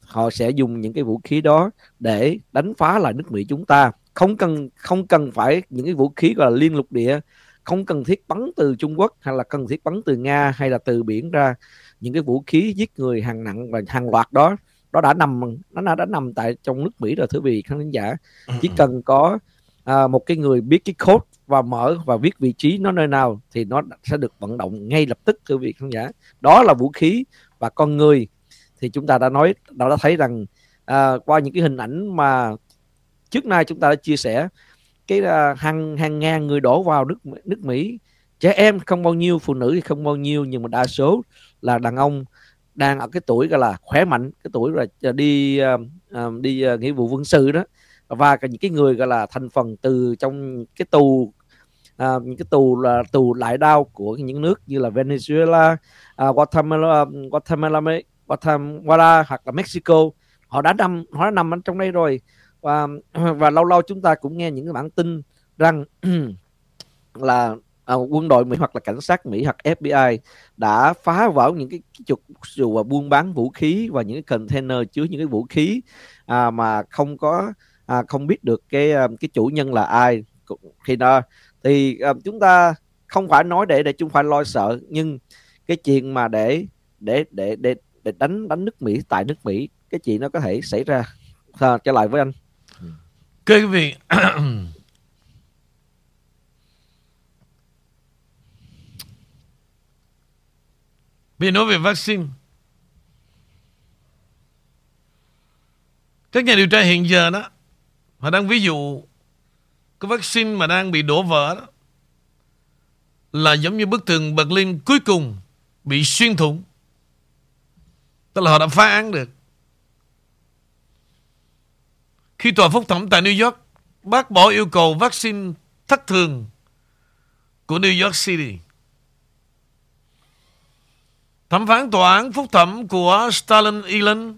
họ sẽ dùng những cái vũ khí đó để đánh phá lại nước Mỹ chúng ta không cần không cần phải những cái vũ khí gọi là liên lục địa. Không cần thiết bắn từ Trung Quốc hay là cần thiết bắn từ Nga hay là từ biển ra. Những cái vũ khí giết người hàng nặng và hàng loạt đó nó đã nằm nó đã, đã nằm tại trong nước Mỹ rồi thưa quý vị khán giả. Chỉ ừ. cần có à, một cái người biết cái code và mở và viết vị trí nó nơi nào thì nó sẽ được vận động ngay lập tức thưa quý vị khán giả. Đó là vũ khí và con người. Thì chúng ta đã nói đã, đã thấy rằng à, qua những cái hình ảnh mà trước nay chúng ta đã chia sẻ cái uh, hàng hàng ngàn người đổ vào nước nước Mỹ. Trẻ em không bao nhiêu phụ nữ thì không bao nhiêu nhưng mà đa số là đàn ông đang ở cái tuổi gọi là khỏe mạnh cái tuổi là à, đi uh, đi uh, nghĩa vụ quân sự đó. Và những cái người gọi là thành phần từ trong cái tù à, những cái tù là tù lại đau của những nước như là Venezuela, à, Guatemala, Guatemala, Guatemala hoặc là Mexico. Họ đã nằm họ đã nằm ở trong đây rồi và và lâu lâu chúng ta cũng nghe những cái bản tin rằng là à, quân đội Mỹ hoặc là cảnh sát Mỹ hoặc FBI đã phá vỡ những cái trục dù và buôn bán vũ khí và những cái container chứa những cái vũ khí à, mà không có à, không biết được cái à, cái chủ nhân là ai. Thì đó thì à, chúng ta không phải nói để để chúng phải lo sợ nhưng cái chuyện mà để để để để để đánh đánh nước Mỹ tại nước Mỹ cái chuyện nó có thể xảy ra. À, trở lại với anh quý vị Vì nói về vaccine. Các nhà điều tra hiện giờ đó, Họ đang ví dụ Cái vaccine mà đang bị đổ vỡ đó Là giống như bức tường Berlin cuối cùng Bị xuyên thủng. Tức là họ đã phá án được khi tòa phúc thẩm tại New York bác bỏ yêu cầu vaccine thất thường của New York City. Thẩm phán tòa án phúc thẩm của Stalin Island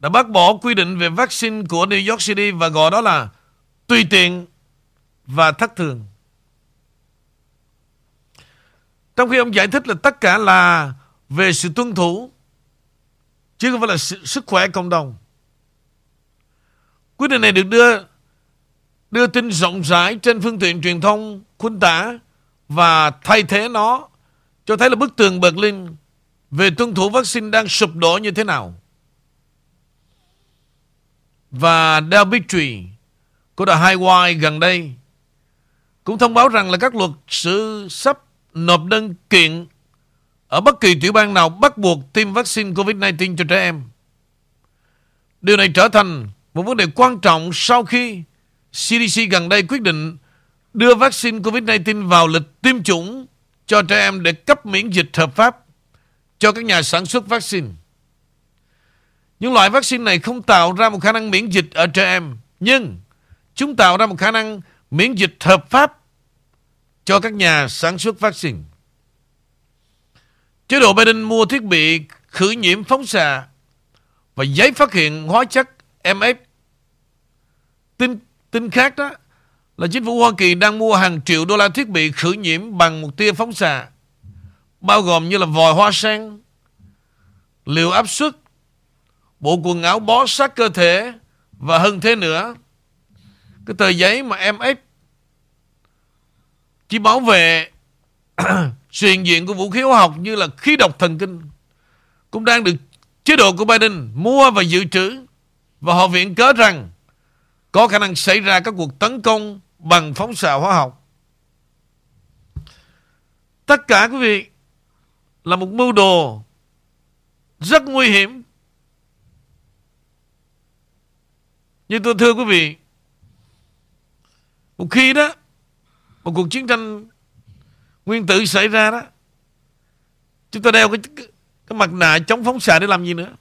đã bác bỏ quy định về vaccine của New York City và gọi đó là tùy tiện và thất thường. Trong khi ông giải thích là tất cả là về sự tuân thủ chứ không phải là sự, sức khỏe cộng đồng. Quyết định này được đưa đưa tin rộng rãi trên phương tiện truyền thông khuynh tả và thay thế nó, cho thấy là bức tường Berlin về tuân thủ vaccine đang sụp đổ như thế nào. Và Del Bigtree của The Hawaii gần đây cũng thông báo rằng là các luật sư sắp nộp đơn kiện ở bất kỳ tiểu bang nào bắt buộc tiêm vaccine COVID-19 cho trẻ em. Điều này trở thành một vấn đề quan trọng sau khi CDC gần đây quyết định đưa vaccine COVID-19 vào lịch tiêm chủng cho trẻ em để cấp miễn dịch hợp pháp cho các nhà sản xuất vaccine. Những loại vaccine này không tạo ra một khả năng miễn dịch ở trẻ em, nhưng chúng tạo ra một khả năng miễn dịch hợp pháp cho các nhà sản xuất vaccine. Chế độ Biden mua thiết bị khử nhiễm phóng xạ và giấy phát hiện hóa chất MF. Tin, tin khác đó là chính phủ Hoa Kỳ đang mua hàng triệu đô la thiết bị khử nhiễm bằng một tia phóng xạ, bao gồm như là vòi hoa sen, liều áp suất, bộ quần áo bó sát cơ thể và hơn thế nữa. Cái tờ giấy mà MF chỉ bảo vệ truyền diện của vũ khí hóa học như là khí độc thần kinh cũng đang được chế độ của Biden mua và dự trữ và họ viện cớ rằng có khả năng xảy ra các cuộc tấn công bằng phóng xạ hóa học. Tất cả quý vị là một mưu đồ rất nguy hiểm. Nhưng tôi thưa quý vị, một khi đó một cuộc chiến tranh nguyên tử xảy ra đó, chúng ta đeo cái, cái, cái mặt nạ chống phóng xạ để làm gì nữa?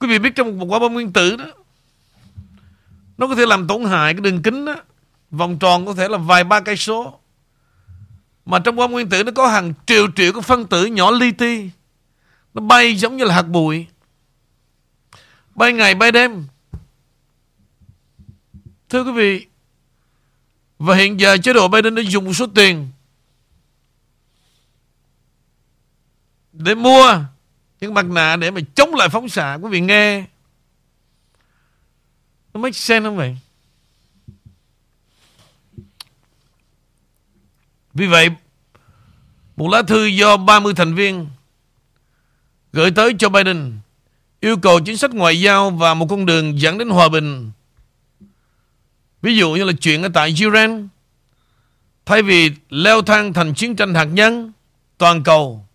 Quý vị biết trong một quả bom nguyên tử đó, Nó có thể làm tổn hại cái đường kính đó, Vòng tròn có thể là vài ba cây số. Mà trong bom nguyên tử nó có hàng triệu triệu cái phân tử nhỏ li ti. Nó bay giống như là hạt bụi. Bay ngày, bay đêm. Thưa quý vị, Và hiện giờ chế độ Biden đã dùng một số tiền Để mua những mặt nạ để mà chống lại phóng xạ quý vị nghe nó make sense không vậy? Vì vậy, một lá thư do 30 thành viên gửi tới cho Biden yêu cầu chính sách ngoại giao và một con đường dẫn đến hòa bình. Ví dụ như là chuyện ở tại Iran, thay vì leo thang thành chiến tranh hạt nhân toàn cầu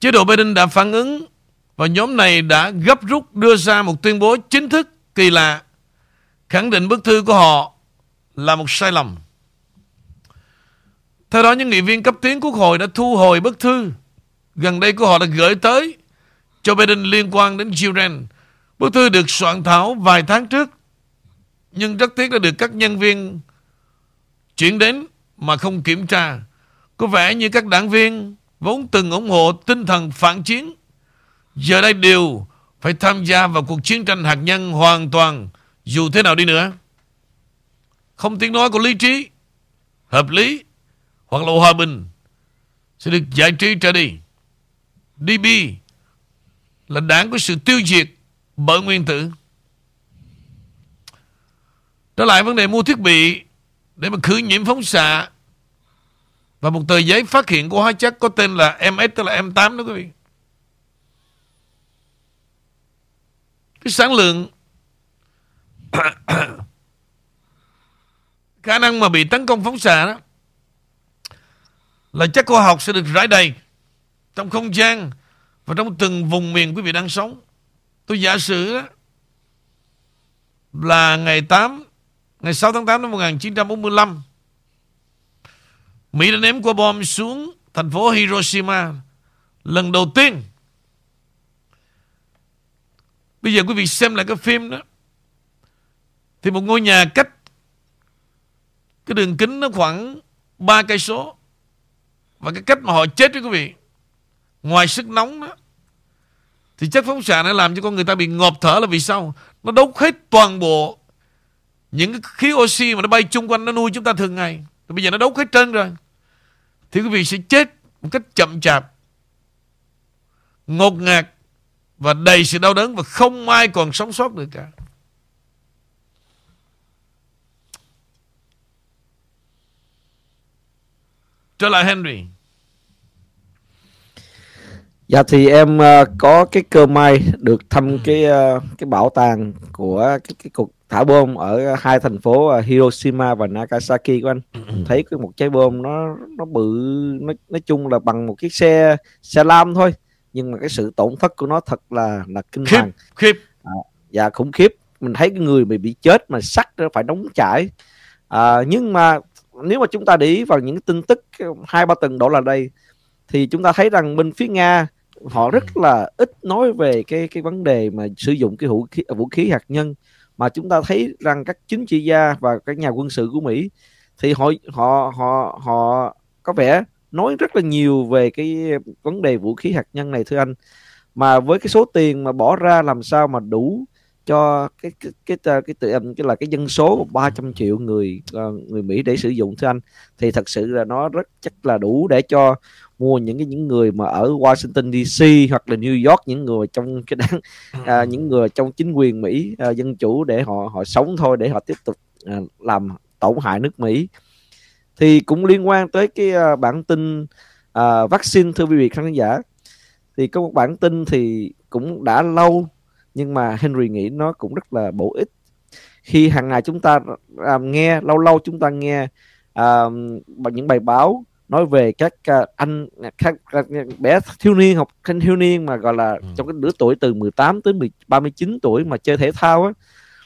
Chế độ Biden đã phản ứng và nhóm này đã gấp rút đưa ra một tuyên bố chính thức kỳ lạ khẳng định bức thư của họ là một sai lầm. Theo đó, những nghị viên cấp tiến quốc hội đã thu hồi bức thư gần đây của họ đã gửi tới cho Biden liên quan đến Iran. Bức thư được soạn thảo vài tháng trước nhưng rất tiếc đã được các nhân viên chuyển đến mà không kiểm tra. Có vẻ như các đảng viên vốn từng ủng hộ tinh thần phản chiến, giờ đây đều phải tham gia vào cuộc chiến tranh hạt nhân hoàn toàn dù thế nào đi nữa. Không tiếng nói của lý trí, hợp lý hoặc là hòa bình sẽ được giải trí trở đi. DB là đảng của sự tiêu diệt bởi nguyên tử. Trở lại vấn đề mua thiết bị để mà khử nhiễm phóng xạ và một tờ giấy phát hiện của hóa chất có tên là MS tức là M8 đó quý vị. Cái sản lượng khả năng mà bị tấn công phóng xạ đó là chất khoa học sẽ được rải đầy trong không gian và trong từng vùng miền quý vị đang sống. Tôi giả sử đó là ngày 8 ngày 6 tháng 8 năm 1945 Mỹ đã ném quả bom xuống thành phố Hiroshima lần đầu tiên. Bây giờ quý vị xem lại cái phim đó. Thì một ngôi nhà cách cái đường kính nó khoảng 3 cây số. Và cái cách mà họ chết đó quý vị. Ngoài sức nóng đó. Thì chất phóng xạ nó làm cho con người ta bị ngộp thở là vì sao? Nó đốt hết toàn bộ những cái khí oxy mà nó bay chung quanh, nó nuôi chúng ta thường ngày. thì Bây giờ nó đốt hết trơn rồi thì quý vị sẽ chết một cách chậm chạp, ngột ngạt và đầy sự đau đớn và không ai còn sống sót được cả. Trở lại Henry. Dạ thì em uh, có cái cơ may được thăm cái uh, cái bảo tàng của cái cái cuộc thả bom ở hai thành phố uh, Hiroshima và Nagasaki của anh. Mình thấy cái một trái bom nó nó bự nó nói chung là bằng một chiếc xe xe lam thôi, nhưng mà cái sự tổn thất của nó thật là là kinh khiếp, hoàng. Khiếp. À, dạ khủng khiếp. Mình thấy cái người bị bị chết mà sắt nó phải đóng chải. À, nhưng mà nếu mà chúng ta để ý vào những tin tức hai ba tuần đổ là đây thì chúng ta thấy rằng bên phía Nga họ rất là ít nói về cái cái vấn đề mà sử dụng cái vũ khí vũ khí hạt nhân mà chúng ta thấy rằng các chính trị gia và các nhà quân sự của Mỹ thì họ họ họ họ có vẻ nói rất là nhiều về cái vấn đề vũ khí hạt nhân này thưa anh. Mà với cái số tiền mà bỏ ra làm sao mà đủ cho cái cái cái cái, cái, cái, cái là cái dân số 300 triệu người ờ, người Mỹ để sử dụng thưa anh thì thật sự là nó rất chắc là đủ để cho mua những cái những người mà ở Washington DC hoặc là New York những người trong cái đảng à, những người trong chính quyền Mỹ à, dân chủ để họ họ sống thôi để họ tiếp tục à, làm tổn hại nước Mỹ. Thì cũng liên quan tới cái uh, bản tin uh, vaccine thưa quý vị khán giả. Thì có một bản tin thì cũng đã lâu nhưng mà Henry nghĩ nó cũng rất là bổ ích. Khi hàng ngày chúng ta uh, nghe lâu lâu chúng ta nghe uh, những bài báo nói về các uh, anh các, các bé thiếu niên học sinh thiếu niên mà gọi là ừ. trong cái lứa tuổi từ 18 tới 10, 39 tuổi mà chơi thể thao á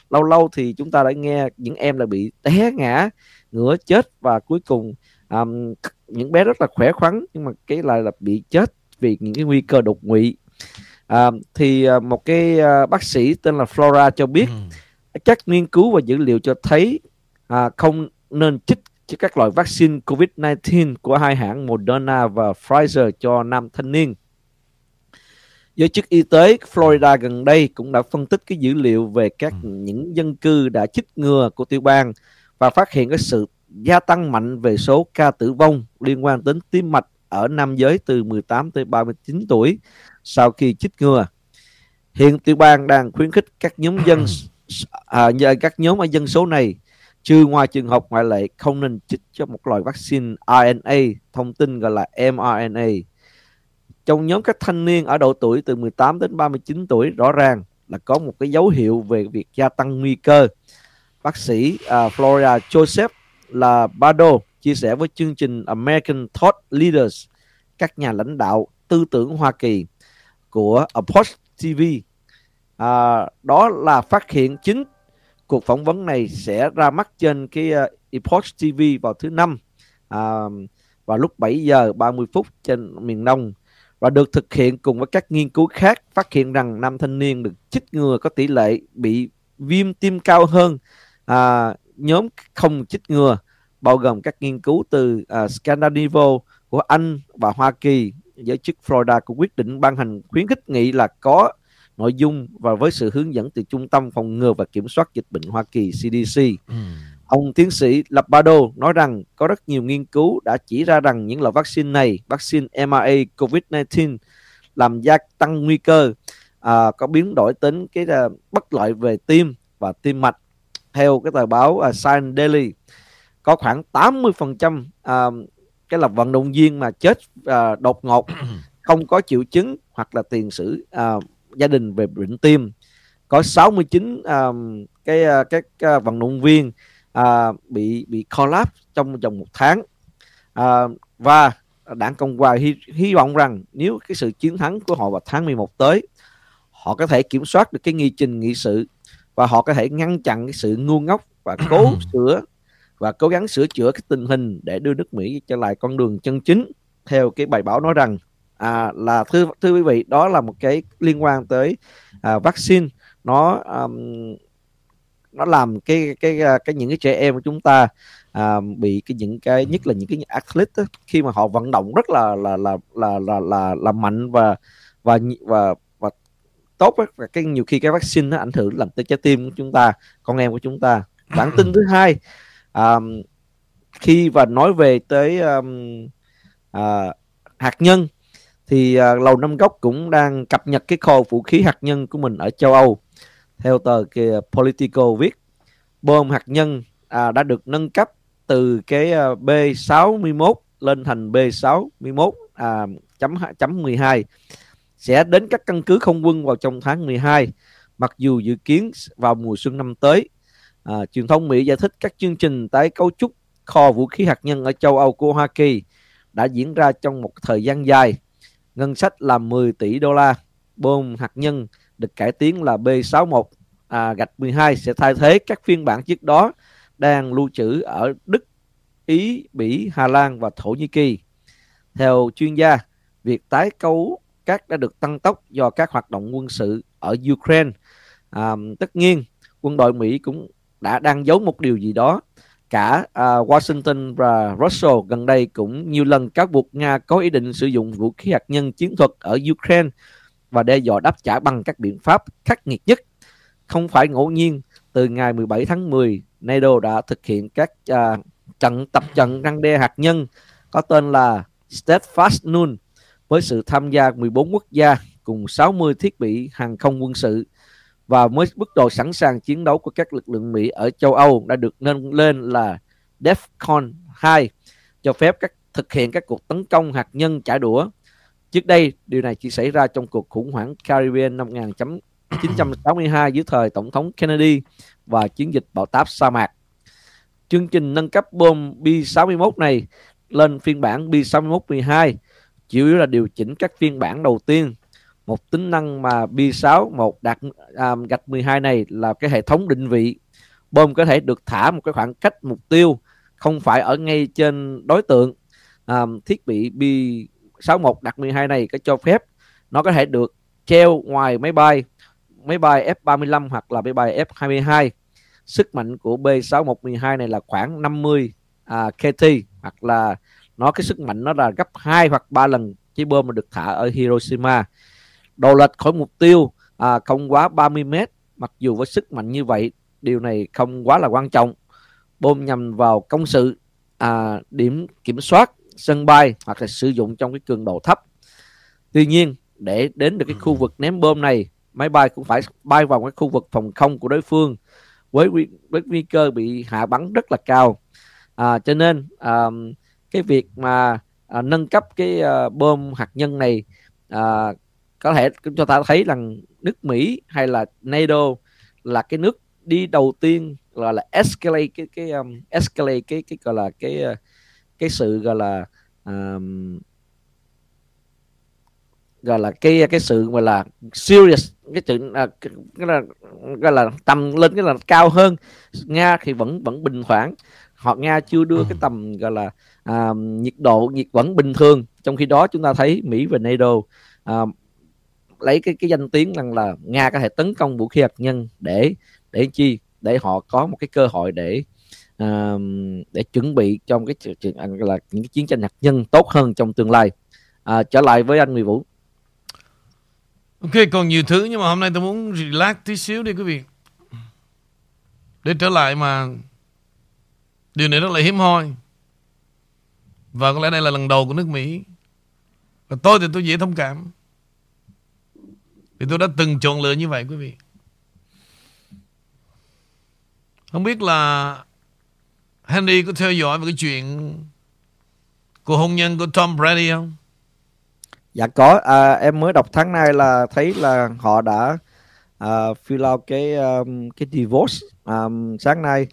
lâu lâu thì chúng ta đã nghe những em là bị té ngã ngửa chết và cuối cùng um, những bé rất là khỏe khoắn nhưng mà cái lại là bị chết vì những cái nguy cơ đột quỵ à, thì uh, một cái uh, bác sĩ tên là Flora cho biết ừ. các nghiên cứu và dữ liệu cho thấy à, không nên chích cho các loại vaccine COVID-19 của hai hãng Moderna và Pfizer cho nam thanh niên. Giới chức y tế Florida gần đây cũng đã phân tích cái dữ liệu về các ừ. những dân cư đã chích ngừa của tiểu bang và phát hiện cái sự gia tăng mạnh về số ca tử vong liên quan đến tim mạch ở nam giới từ 18 tới 39 tuổi sau khi chích ngừa. Hiện tiểu bang đang khuyến khích các nhóm dân à, các nhóm ở dân số này trừ ngoài trường hợp ngoại lệ không nên chích cho một loại vaccine RNA, thông tin gọi là mRNA. Trong nhóm các thanh niên ở độ tuổi từ 18 đến 39 tuổi rõ ràng là có một cái dấu hiệu về việc gia tăng nguy cơ bác sĩ à, uh, Florida Joseph là Bado chia sẻ với chương trình American Thought Leaders các nhà lãnh đạo tư tưởng Hoa Kỳ của Approach TV à, đó là phát hiện chính cuộc phỏng vấn này sẽ ra mắt trên cái uh, Epoch TV vào thứ năm à, vào lúc 7 giờ 30 phút trên miền Đông và được thực hiện cùng với các nghiên cứu khác phát hiện rằng nam thanh niên được chích ngừa có tỷ lệ bị viêm tim cao hơn. À, nhóm không chích ngừa bao gồm các nghiên cứu từ à, Scandinavia của Anh và Hoa Kỳ. Giới chức Florida cũng quyết định ban hành khuyến khích nghị là có nội dung và với sự hướng dẫn từ Trung tâm Phòng ngừa và Kiểm soát Dịch bệnh Hoa Kỳ CDC. Ừ. Ông tiến sĩ Labado nói rằng có rất nhiều nghiên cứu đã chỉ ra rằng những loại vaccine này, vaccine mRNA COVID-19 làm gia tăng nguy cơ à, có biến đổi tính cái uh, bất lợi về tim và tim mạch theo cái tờ báo uh, Science Daily có khoảng 80% uh, cái là vận động viên mà chết uh, đột ngột không có triệu chứng hoặc là tiền sử uh, gia đình về bệnh tim. Có 69 um, cái uh, các uh, vận động viên uh, bị bị collapse trong vòng một tháng. Uh, và đảng cộng hòa hy, hy vọng rằng nếu cái sự chiến thắng của họ vào tháng 11 tới họ có thể kiểm soát được cái nghi trình nghị sự và họ có thể ngăn chặn cái sự ngu ngốc và cố sửa và cố gắng sửa chữa cái tình hình để đưa nước Mỹ trở lại con đường chân chính theo cái bài báo nói rằng à, là thưa thưa quý vị đó là một cái liên quan tới à, vaccine. Nó um, nó làm cái cái à, cái những cái trẻ em của chúng ta à, bị cái những cái nhất là những cái athlete đó, khi mà họ vận động rất là là là là là là, là mạnh và và và và tốt ấy. và cái nhiều khi cái vaccine nó ảnh hưởng làm tới trái tim của chúng ta con em của chúng ta. Bản tin thứ hai um, khi và nói về tới um, uh, hạt nhân thì uh, lầu năm góc cũng đang cập nhật cái kho vũ khí hạt nhân của mình ở châu Âu. Theo tờ kia Politico viết bom hạt nhân à, đã được nâng cấp từ cái à, uh, B61 lên thành B61 à, chấm chấm 12 sẽ đến các căn cứ không quân vào trong tháng 12 mặc dù dự kiến vào mùa xuân năm tới. À, truyền thông Mỹ giải thích các chương trình tái cấu trúc kho vũ khí hạt nhân ở châu Âu của Hoa Kỳ đã diễn ra trong một thời gian dài ngân sách là 10 tỷ đô la bom hạt nhân được cải tiến là B61 à, gạch 12 sẽ thay thế các phiên bản trước đó đang lưu trữ ở Đức, Ý, Bỉ, Hà Lan và Thổ Nhĩ Kỳ. Theo chuyên gia, việc tái cấu các đã được tăng tốc do các hoạt động quân sự ở Ukraine. À, tất nhiên, quân đội Mỹ cũng đã đang giấu một điều gì đó. Cả uh, Washington và Russell gần đây cũng nhiều lần cáo buộc Nga có ý định sử dụng vũ khí hạt nhân chiến thuật ở Ukraine và đe dọa đáp trả bằng các biện pháp khắc nghiệt nhất. Không phải ngẫu nhiên, từ ngày 17 tháng 10, NATO đã thực hiện các uh, trận tập trận răng đe hạt nhân có tên là Steadfast Noon với sự tham gia 14 quốc gia cùng 60 thiết bị hàng không quân sự và mới mức độ sẵn sàng chiến đấu của các lực lượng Mỹ ở châu Âu đã được nâng lên là DEFCON 2 cho phép các thực hiện các cuộc tấn công hạt nhân trả đũa. Trước đây, điều này chỉ xảy ra trong cuộc khủng hoảng Caribbean năm 1962 dưới thời Tổng thống Kennedy và chiến dịch bão táp sa mạc. Chương trình nâng cấp bom B-61 này lên phiên bản B-61-12 chủ yếu là điều chỉnh các phiên bản đầu tiên một tính năng mà B61 đạt à, gạch 12 này là cái hệ thống định vị. Bom có thể được thả một cái khoảng cách mục tiêu không phải ở ngay trên đối tượng. À, thiết bị B61 đặt 12 này có cho phép nó có thể được treo ngoài máy bay máy bay F35 hoặc là máy bay F22 sức mạnh của B6112 này là khoảng 50 à, KT hoặc là nó cái sức mạnh nó là gấp 2 hoặc 3 lần chiếc bom mà được thả ở Hiroshima đồ lệch khỏi mục tiêu à, không quá 30 mét. Mặc dù với sức mạnh như vậy điều này không quá là quan trọng. Bom nhằm vào công sự à, điểm kiểm soát sân bay hoặc là sử dụng trong cái cường độ thấp. Tuy nhiên để đến được cái khu vực ném bom này máy bay cũng phải bay vào cái khu vực phòng không của đối phương với với nguy cơ bị hạ bắn rất là cao. À, cho nên à, cái việc mà à, nâng cấp cái ờ, à, bom hạt nhân này à, có thể cho ta thấy rằng nước Mỹ hay là NATO là cái nước đi đầu tiên gọi là escalate cái cái um, escalate cái cái gọi là cái uh, cái sự gọi là um, gọi là cái cái sự gọi là serious cái sự à, cái, cái là gọi là tầm lên cái là cao hơn. Nga thì vẫn vẫn bình thoảng họ nga chưa đưa cái tầm gọi là à, nhiệt độ nhiệt vẫn bình thường. Trong khi đó chúng ta thấy mỹ và nato à, lấy cái cái danh tiếng rằng là nga có thể tấn công vũ khí hạt nhân để để chi? Để họ có một cái cơ hội để uh, để chuẩn bị trong cái chuyện là những cái chiến tranh hạt nhân tốt hơn trong tương lai. À, trở lại với anh Nguyễn Vũ. Ok còn nhiều thứ nhưng mà hôm nay tôi muốn relax tí xíu đi quý vị. Để trở lại mà điều này rất là hiếm hoi. Và có lẽ đây là lần đầu của nước Mỹ. Và tôi thì tôi dễ thông cảm vì tôi đã từng chọn lựa như vậy quý vị. Không biết là Henry có theo dõi về cái chuyện Của hôn nhân của Tom Brady không? Dạ có. À, Em mới đọc tháng nay là thấy là họ đã uh, fill out cái um, cái divorce um, sáng nay.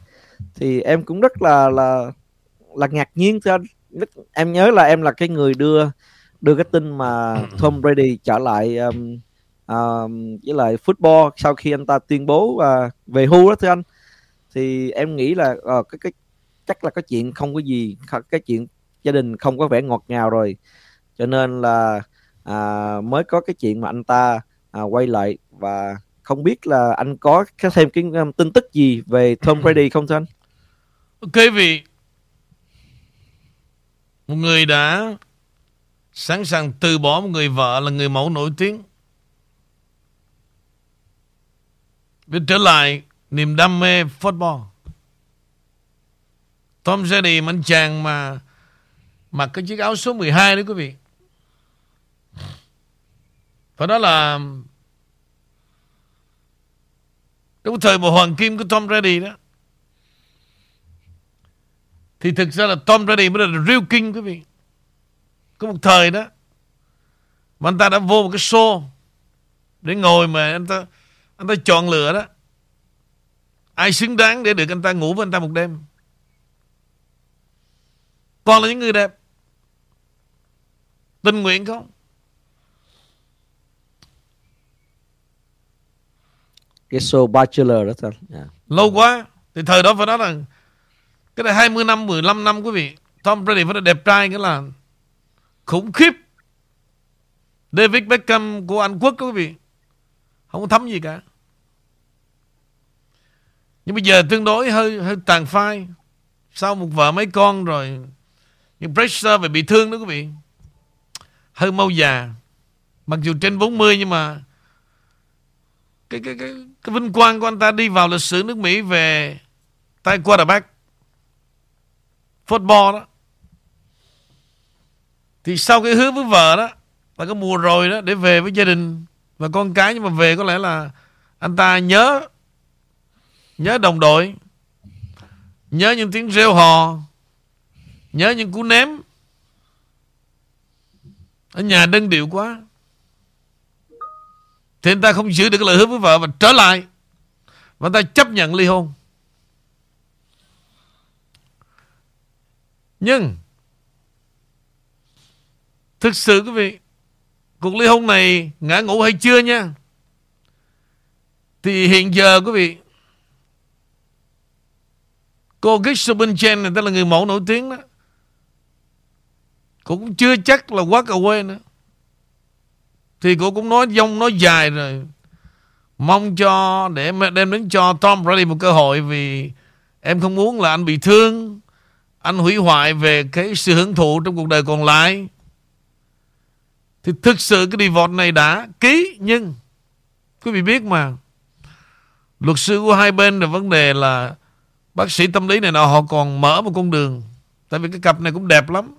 Thì em cũng rất là là là ngạc nhiên cho em nhớ là em là cái người đưa đưa cái tin mà Tom Brady trở lại um, uh, với lại football sau khi anh ta tuyên bố uh, về hưu đó thưa anh thì em nghĩ là uh, cái cái chắc là cái chuyện không có gì cái chuyện gia đình không có vẻ ngọt ngào rồi cho nên là uh, mới có cái chuyện mà anh ta uh, quay lại và không biết là anh có thêm cái um, tin tức gì về Tom Brady không thưa anh? Ok vì một người đã sẵn sàng từ bỏ một người vợ là người mẫu nổi tiếng để trở lại niềm đam mê football. Tom Brady anh chàng mà, mặc cái chiếc áo số 12 đấy quý vị. Và đó là đúng thời mà hoàng kim của Tom Brady đó. Thì thực ra là Tom Brady mới là real king quý vị. Có một thời đó, mà anh ta đã vô một cái show để ngồi mà anh ta anh ta chọn lựa đó. Ai xứng đáng để được anh ta ngủ với anh ta một đêm? Toàn là những người đẹp. Tình nguyện không? Cái show Bachelor đó thôi yeah. Lâu quá. Thì thời đó phải nói là Cái này 20 năm, 15 năm quý vị. Tom Brady phải là đẹp trai cái là Khủng khiếp. David Beckham của Anh Quốc quý vị. Không có thấm gì cả nhưng bây giờ tương đối hơi hơi tàn phai. Sau một vợ mấy con rồi Nhưng pressure về bị thương đó quý vị. Hơi mau già. Mặc dù trên 40 nhưng mà cái, cái, cái, cái vinh quang của anh ta đi vào lịch sử nước Mỹ về tay quarterback. Football đó. Thì sau cái hứa với vợ đó là có mùa rồi đó để về với gia đình và con cái nhưng mà về có lẽ là anh ta nhớ nhớ đồng đội. Nhớ những tiếng reo hò. Nhớ những cú ném. Ở nhà đơn điệu quá. Thì anh ta không giữ được cái lời hứa với vợ và trở lại. Và anh ta chấp nhận ly hôn. Nhưng, thực sự quý vị, cuộc ly hôn này ngã ngủ hay chưa nha? Thì hiện giờ quý vị cô Giselle Chen này, đó là người mẫu nổi tiếng đó. Cũng chưa chắc là walk away nữa. Thì cô cũng nói, dông nói dài rồi. Mong cho, để đem đến cho Tom Brady một cơ hội vì em không muốn là anh bị thương. Anh hủy hoại về cái sự hưởng thụ trong cuộc đời còn lại. Thì thực sự cái divorce này đã ký, nhưng quý vị biết mà, luật sư của hai bên là vấn đề là bác sĩ tâm lý này nọ, họ còn mở một con đường. Tại vì cái cặp này cũng đẹp lắm.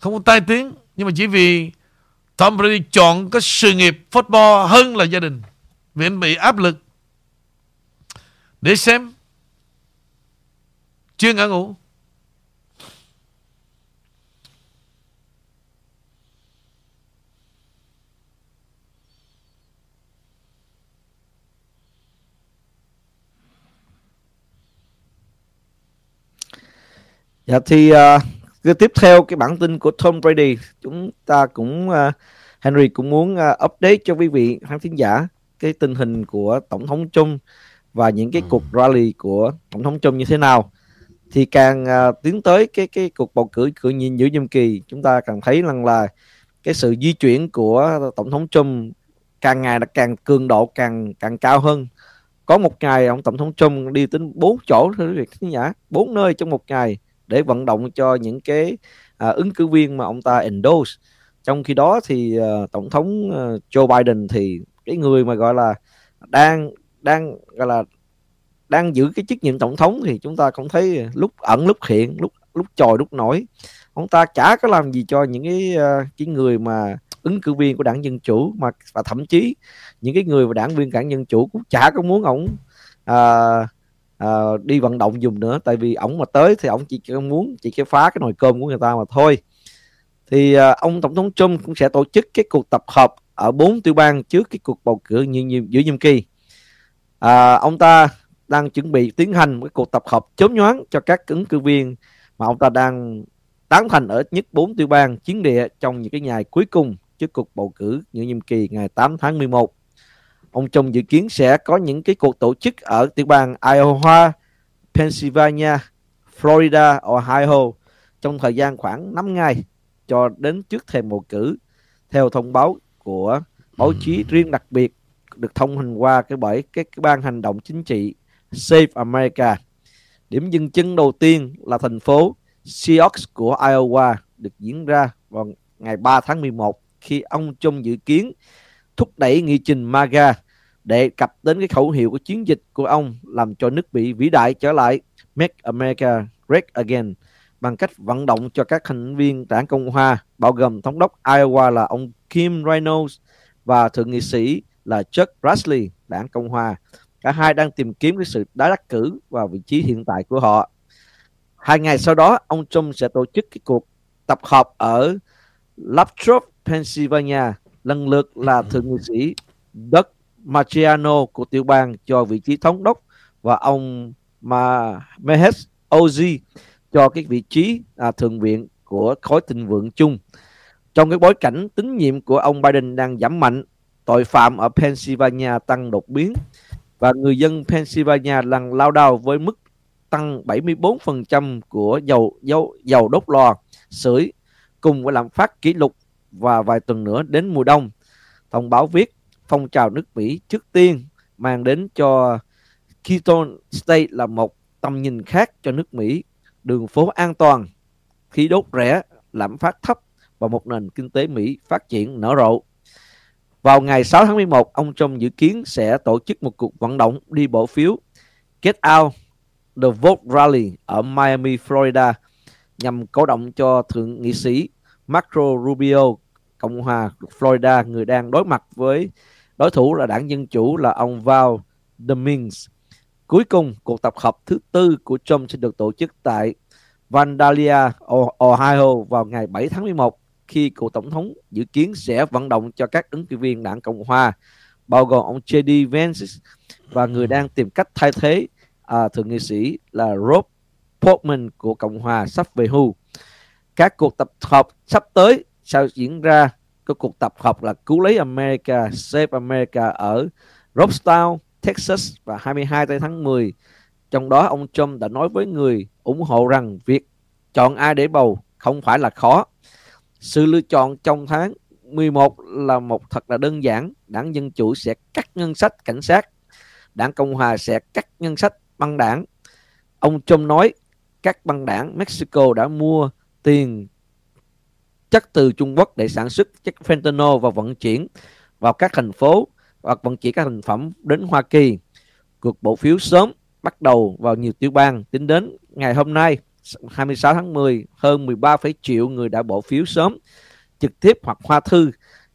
Không có tai tiếng, nhưng mà chỉ vì Tom Brady chọn cái sự nghiệp football hơn là gia đình. Vì anh bị áp lực. Để xem. Chưa ngã ngủ. Dạ thì uh, cái tiếp theo cái bản tin của Tom Brady. Chúng ta cũng uh, Henry cũng muốn uh, update cho quý vị khán thính giả cái tình hình của tổng thống Trump và những cái cuộc rally của tổng thống Trump như thế nào. Thì càng uh, tiến tới cái cái cuộc bầu cử cử nhiệm giữa nhiệm kỳ chúng ta càng thấy rằng là cái sự di chuyển của tổng thống Trump càng ngày là càng cường độ càng càng cao hơn. Có một ngày ông tổng thống Trump đi đến bốn chỗ thưa quý vị khán giả bốn nơi trong một ngày để vận động cho những cái à, ứng cử viên mà ông ta endorse. Trong khi đó thì uh, tổng thống uh, Joe Biden thì cái người mà gọi là đang đang gọi là đang giữ cái chức nhiệm tổng thống thì chúng ta cũng thấy lúc ẩn lúc hiện lúc lúc trồi lúc nổi. Ông ta chả có làm gì cho những cái uh, cái người mà ứng cử viên của đảng dân chủ mà và thậm chí những cái người mà đảng viên đảng dân chủ cũng chả có muốn ông uh, uh, đi vận động dùng nữa tại vì ổng mà tới thì ổng chỉ muốn chỉ cái phá cái nồi cơm của người ta mà thôi. Thì uh, ông tổng thống Trump cũng sẽ tổ chức cái cuộc tập hợp ở bốn tiểu bang trước cái cuộc bầu cử như, như giữa nhiệm kỳ. À, ông ta đang chuẩn bị tiến hành cái cuộc tập hợp chớm nhoáng cho các ứng cử viên mà ông ta đang tán thành ở nhất bốn tiểu bang chiến địa trong những cái ngày cuối cùng trước cuộc bầu cử giữa nhiệm kỳ ngày 8 tháng 11 ông Trump dự kiến sẽ có những cái cuộc tổ chức ở tiểu bang Iowa, Pennsylvania, Florida, Ohio trong thời gian khoảng 5 ngày cho đến trước thềm bầu cử theo thông báo của báo chí riêng đặc biệt được thông hành qua cái bởi cái, cái ban hành động chính trị Save America. Điểm dừng chân đầu tiên là thành phố Sioux của Iowa được diễn ra vào ngày 3 tháng 11 khi ông Trump dự kiến thúc đẩy nghị trình MAGA để cập đến cái khẩu hiệu của chiến dịch của ông làm cho nước Mỹ vĩ đại trở lại. Make America Great Again bằng cách vận động cho các thành viên đảng Cộng Hòa bao gồm thống đốc Iowa là ông Kim Reynolds và thượng nghị sĩ là Chuck Grassley đảng Cộng Hòa. Cả hai đang tìm kiếm cái sự đá đắc cử vào vị trí hiện tại của họ. Hai ngày sau đó ông Trump sẽ tổ chức cái cuộc tập họp ở Lathrop, Pennsylvania lần lượt là thượng nghị sĩ Doug Mastriano của tiểu bang cho vị trí thống đốc và ông Ma Mehes Ozi cho cái vị trí à, thượng viện của khối thịnh vượng chung. Trong cái bối cảnh tín nhiệm của ông Biden đang giảm mạnh, tội phạm ở Pennsylvania tăng đột biến và người dân Pennsylvania đang lao đao với mức tăng 74% của dầu dầu dầu đốt lò sưởi cùng với lạm phát kỷ lục và vài tuần nữa đến mùa đông. Thông báo viết phong trào nước Mỹ trước tiên mang đến cho Keystone State là một tầm nhìn khác cho nước Mỹ, đường phố an toàn, khí đốt rẻ, lạm phát thấp và một nền kinh tế Mỹ phát triển nở rộ. Vào ngày 6 tháng 11, ông Trump dự kiến sẽ tổ chức một cuộc vận động đi bỏ phiếu Get Out the Vote Rally ở Miami, Florida nhằm cổ động cho thượng nghị sĩ Marco Rubio, Cộng hòa Florida, người đang đối mặt với đối thủ là đảng Dân Chủ là ông Val Demings. Cuối cùng, cuộc tập hợp thứ tư của Trump sẽ được tổ chức tại Vandalia, Ohio vào ngày 7 tháng 11 khi cựu tổng thống dự kiến sẽ vận động cho các ứng cử viên đảng Cộng hòa bao gồm ông J.D. Vance và người đang tìm cách thay thế à, thượng nghị sĩ là Rob Portman của Cộng hòa sắp về hưu. Các cuộc tập hợp sắp tới sau diễn ra cái cuộc tập hợp là cứu lấy America, Save America ở Robstown, Texas và 22 tháng 10. Trong đó ông Trump đã nói với người ủng hộ rằng việc chọn ai để bầu không phải là khó. Sự lựa chọn trong tháng 11 là một thật là đơn giản. Đảng Dân Chủ sẽ cắt ngân sách cảnh sát. Đảng Cộng Hòa sẽ cắt ngân sách băng đảng. Ông Trump nói các băng đảng Mexico đã mua tiền chất từ Trung Quốc để sản xuất chất fentanyl và vận chuyển vào các thành phố hoặc vận chuyển các thành phẩm đến Hoa Kỳ. Cuộc bỏ phiếu sớm bắt đầu vào nhiều tiểu bang tính đến ngày hôm nay 26 tháng 10 hơn 13, triệu người đã bỏ phiếu sớm trực tiếp hoặc hoa thư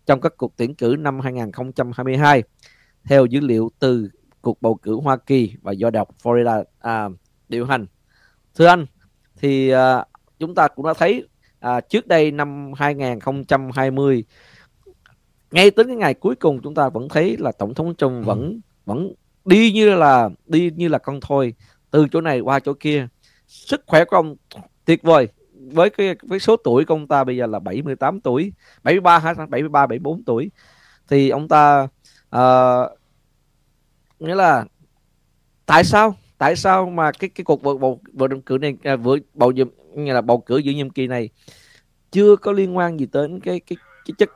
trong các cuộc tuyển cử năm 2022 theo dữ liệu từ cuộc bầu cử Hoa Kỳ và do đọc Florida à, điều hành. Thưa anh, thì à, chúng ta cũng đã thấy à, trước đây năm 2020 ngay tới cái ngày cuối cùng chúng ta vẫn thấy là tổng thống Trump vẫn vẫn đi như là đi như là con thôi từ chỗ này qua chỗ kia. Sức khỏe của ông tuyệt vời. Với cái với số tuổi của ông ta bây giờ là 78 tuổi 73 hả 73 74 tuổi. Thì ông ta uh, nghĩa là tại sao? Tại sao mà cái cái cuộc bầu bầu bầu cử này à, vừa bầu như là bầu cử giữa nhiệm kỳ này chưa có liên quan gì tới cái cái cái chức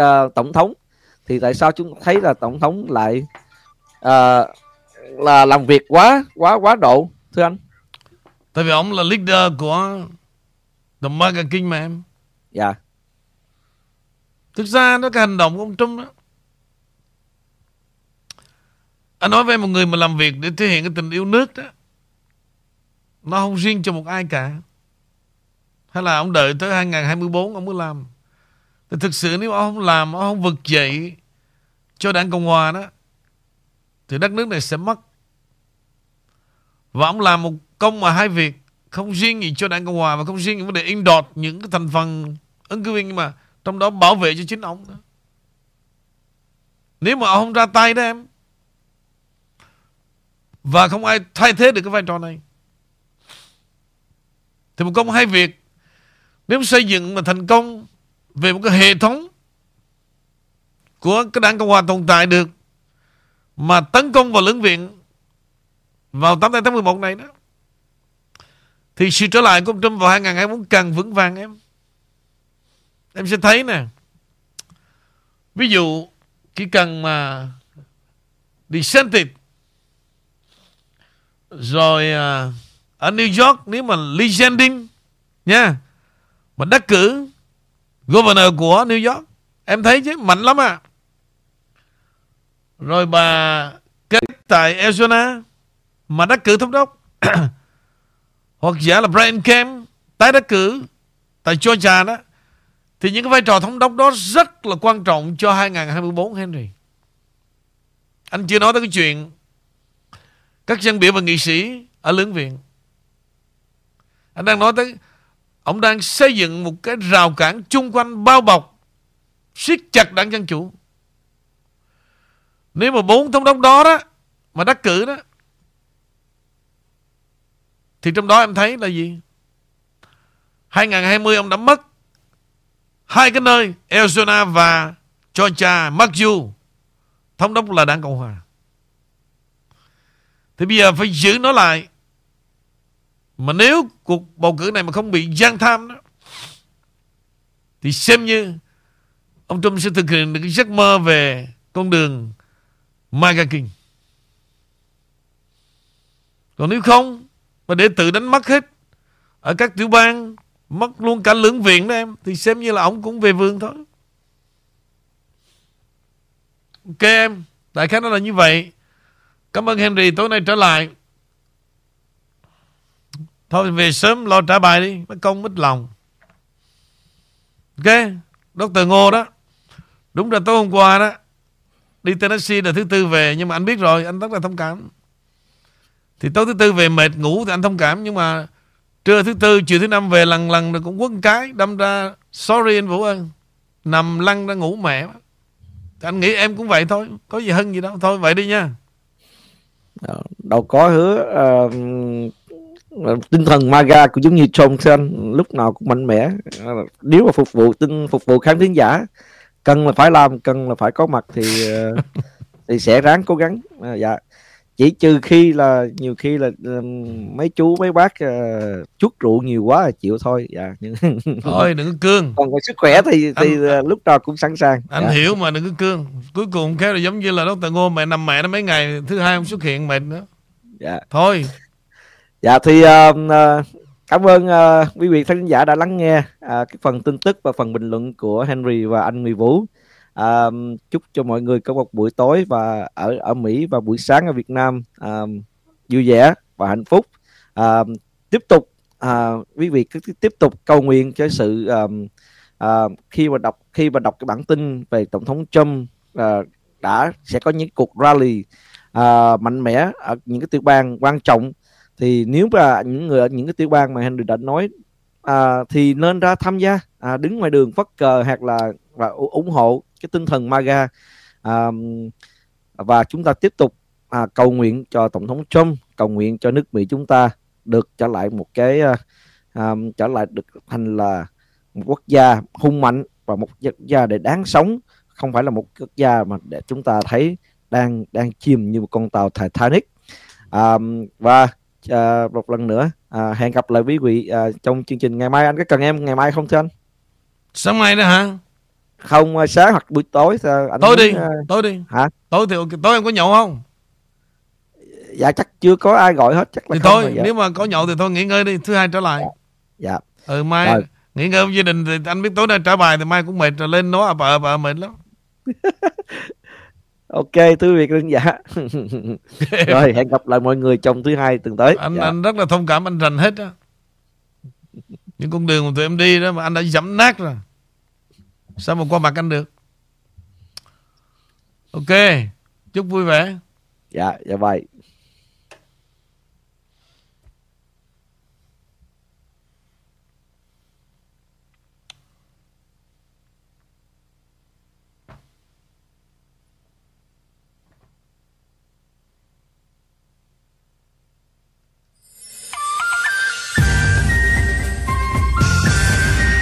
uh, tổng thống. Thì tại sao chúng thấy là tổng thống lại uh, là làm việc quá quá quá độ thưa anh? Tại vì ông là leader của The MAGA King mà em. Dạ. Thực ra nó cái hành động của ông Trump đó anh nói với một người mà làm việc để thể hiện cái tình yêu nước đó nó không riêng cho một ai cả hay là ông đợi tới 2024 ông mới làm thì thực sự nếu ông không làm, ông không vực dậy cho đảng cộng hòa đó, thì đất nước này sẽ mất và ông làm một công mà hai việc, không riêng gì cho đảng cộng hòa và không riêng những vấn đề in đọt những cái thành phần ứng cử viên, nhưng mà trong đó bảo vệ cho chính ông đó. nếu mà ông không ra tay đó em, và không ai thay thế được cái vai trò này, thì một công hai việc nếu xây dựng mà thành công về một cái hệ thống của cái đảng Cộng Hòa tồn tại được mà tấn công vào lưỡng viện vào 8 tháng 11 này đó thì sự trở lại của ông Trump vào 2024 càng vững vàng em. Em sẽ thấy nè ví dụ chỉ cần mà DeSantis rồi uh, ở New York nếu mà Lee Jending nha mà đắc cử governor của New York em thấy chứ, mạnh lắm à rồi bà kết tại Arizona mà đắc cử thống đốc hoặc giả là Brian Kemp tái đắc cử tại Georgia đó thì những cái vai trò thống đốc đó rất là quan trọng cho 2024 Henry. Anh chưa nói tới cái chuyện các dân biểu và nghị sĩ ở lưỡng viện. Anh đang nói tới ông đang xây dựng một cái rào cản chung quanh bao bọc siết chặt đảng Dân Chủ. Nếu mà bốn thống đốc đó đó mà đắc cử đó thì trong đó em thấy là gì? 2020 ông đã mất hai cái nơi Arizona và Georgia, mặc dù thống đốc là đảng Cộng Hòa. Thì bây giờ phải giữ nó lại. Mà nếu cuộc bầu cử này mà không bị gian tham đó, thì xem như Ông Trump sẽ thực hiện được cái giấc mơ về con đường MAGA King. Còn nếu không mà để tự đánh mất hết ở các tiểu bang mất luôn cả lưỡng viện đó em thì xem như là ông cũng về vườn thôi. Ok em, đại khái nó là như vậy. Cảm ơn Henry tối nay trở lại. Thôi về sớm lo trả bài đi, mất công mất lòng. Ok, Dr. Ngô đó. Đúng là tối hôm qua đó Đi Tennessee là thứ tư về Nhưng mà anh biết rồi anh rất là thông cảm Thì tối thứ tư về mệt ngủ Thì anh thông cảm Nhưng mà trưa thứ tư chiều thứ năm về lần lần rồi cũng quất cái Đâm ra sorry anh Vũ ơi Nằm lăn ra ngủ mẹ thì Anh nghĩ em cũng vậy thôi Có gì hơn gì đâu Thôi vậy đi nha đâu có hứa uh, tinh thần maga cũng giống như Johnson lúc nào cũng mạnh mẽ. Nếu mà phục vụ tinh phục vụ khán thính giả cần là phải làm cần là phải có mặt thì uh, thì sẽ ráng cố gắng. Uh, dạ. Chỉ trừ khi là nhiều khi là um, mấy chú mấy bác uh, chút rượu nhiều quá là chịu thôi. Dạ nhưng thôi đừng có cương. Còn sức khỏe thì thì anh, uh, lúc nào cũng sẵn sàng. anh dạ. hiểu mà đừng có cương. Cuối cùng khéo là giống như là Dr. Ngô mẹ nằm mẹ nó mấy ngày thứ hai không xuất hiện mệt nữa. Dạ. Thôi dạ thì uh, uh, cảm ơn uh, quý vị khán giả đã lắng nghe uh, cái phần tin tức và phần bình luận của Henry và anh Nguyễn Vũ. Uh, chúc cho mọi người có một buổi tối và ở ở Mỹ và buổi sáng ở Việt Nam uh, vui vẻ và hạnh phúc. Uh, tiếp tục uh, quý vị cứ tiếp tục cầu nguyện cho sự uh, uh, khi mà đọc khi mà đọc cái bản tin về tổng thống Trump uh, đã sẽ có những cuộc rally uh, mạnh mẽ ở những cái tiểu bang quan trọng thì nếu mà những người ở những cái tiểu bang mà Henry đã nói à, thì nên ra tham gia à, đứng ngoài đường phất cờ hoặc là và ủng hộ cái tinh thần MAGA. À, và chúng ta tiếp tục à, cầu nguyện cho tổng thống Trump cầu nguyện cho nước Mỹ chúng ta được trở lại một cái à, à trở lại được thành là một quốc gia hung mạnh và một quốc gia để đáng sống không phải là một quốc gia mà để chúng ta thấy đang đang chìm như một con tàu Titanic. À, và à, một lần nữa. À, hẹn gặp lại quý vị à, trong chương trình ngày mai. Anh có cần em ngày mai không thưa anh? Sáng mai đó hả? Không à, sáng hoặc buổi tối anh tối đi uh... tối đi. hả? Tối thì tối em có nhậu không? Dạ chắc chưa có ai gọi hết chắc là thì thôi nếu mà có nhậu thì thôi nghỉ ngơi đi thứ hai trở lại. Dạ, dạ. ừ mai rồi. nghỉ ngơi với gia đình thì anh biết tối nay trả bài thì mai cũng mệt rồi lên nó à bà bà mệt lắm ok quý vị khán giả. Rồi hẹn gặp lại mọi người trong thứ hai tuần tới. Anh dạ. anh rất là thông cảm anh rành hết á. Những con đường mà tụi em đi đó mà anh đã dẫm nát rồi. Sao mà qua mặt anh được? Ok chúc vui vẻ. Dạ dạ vậy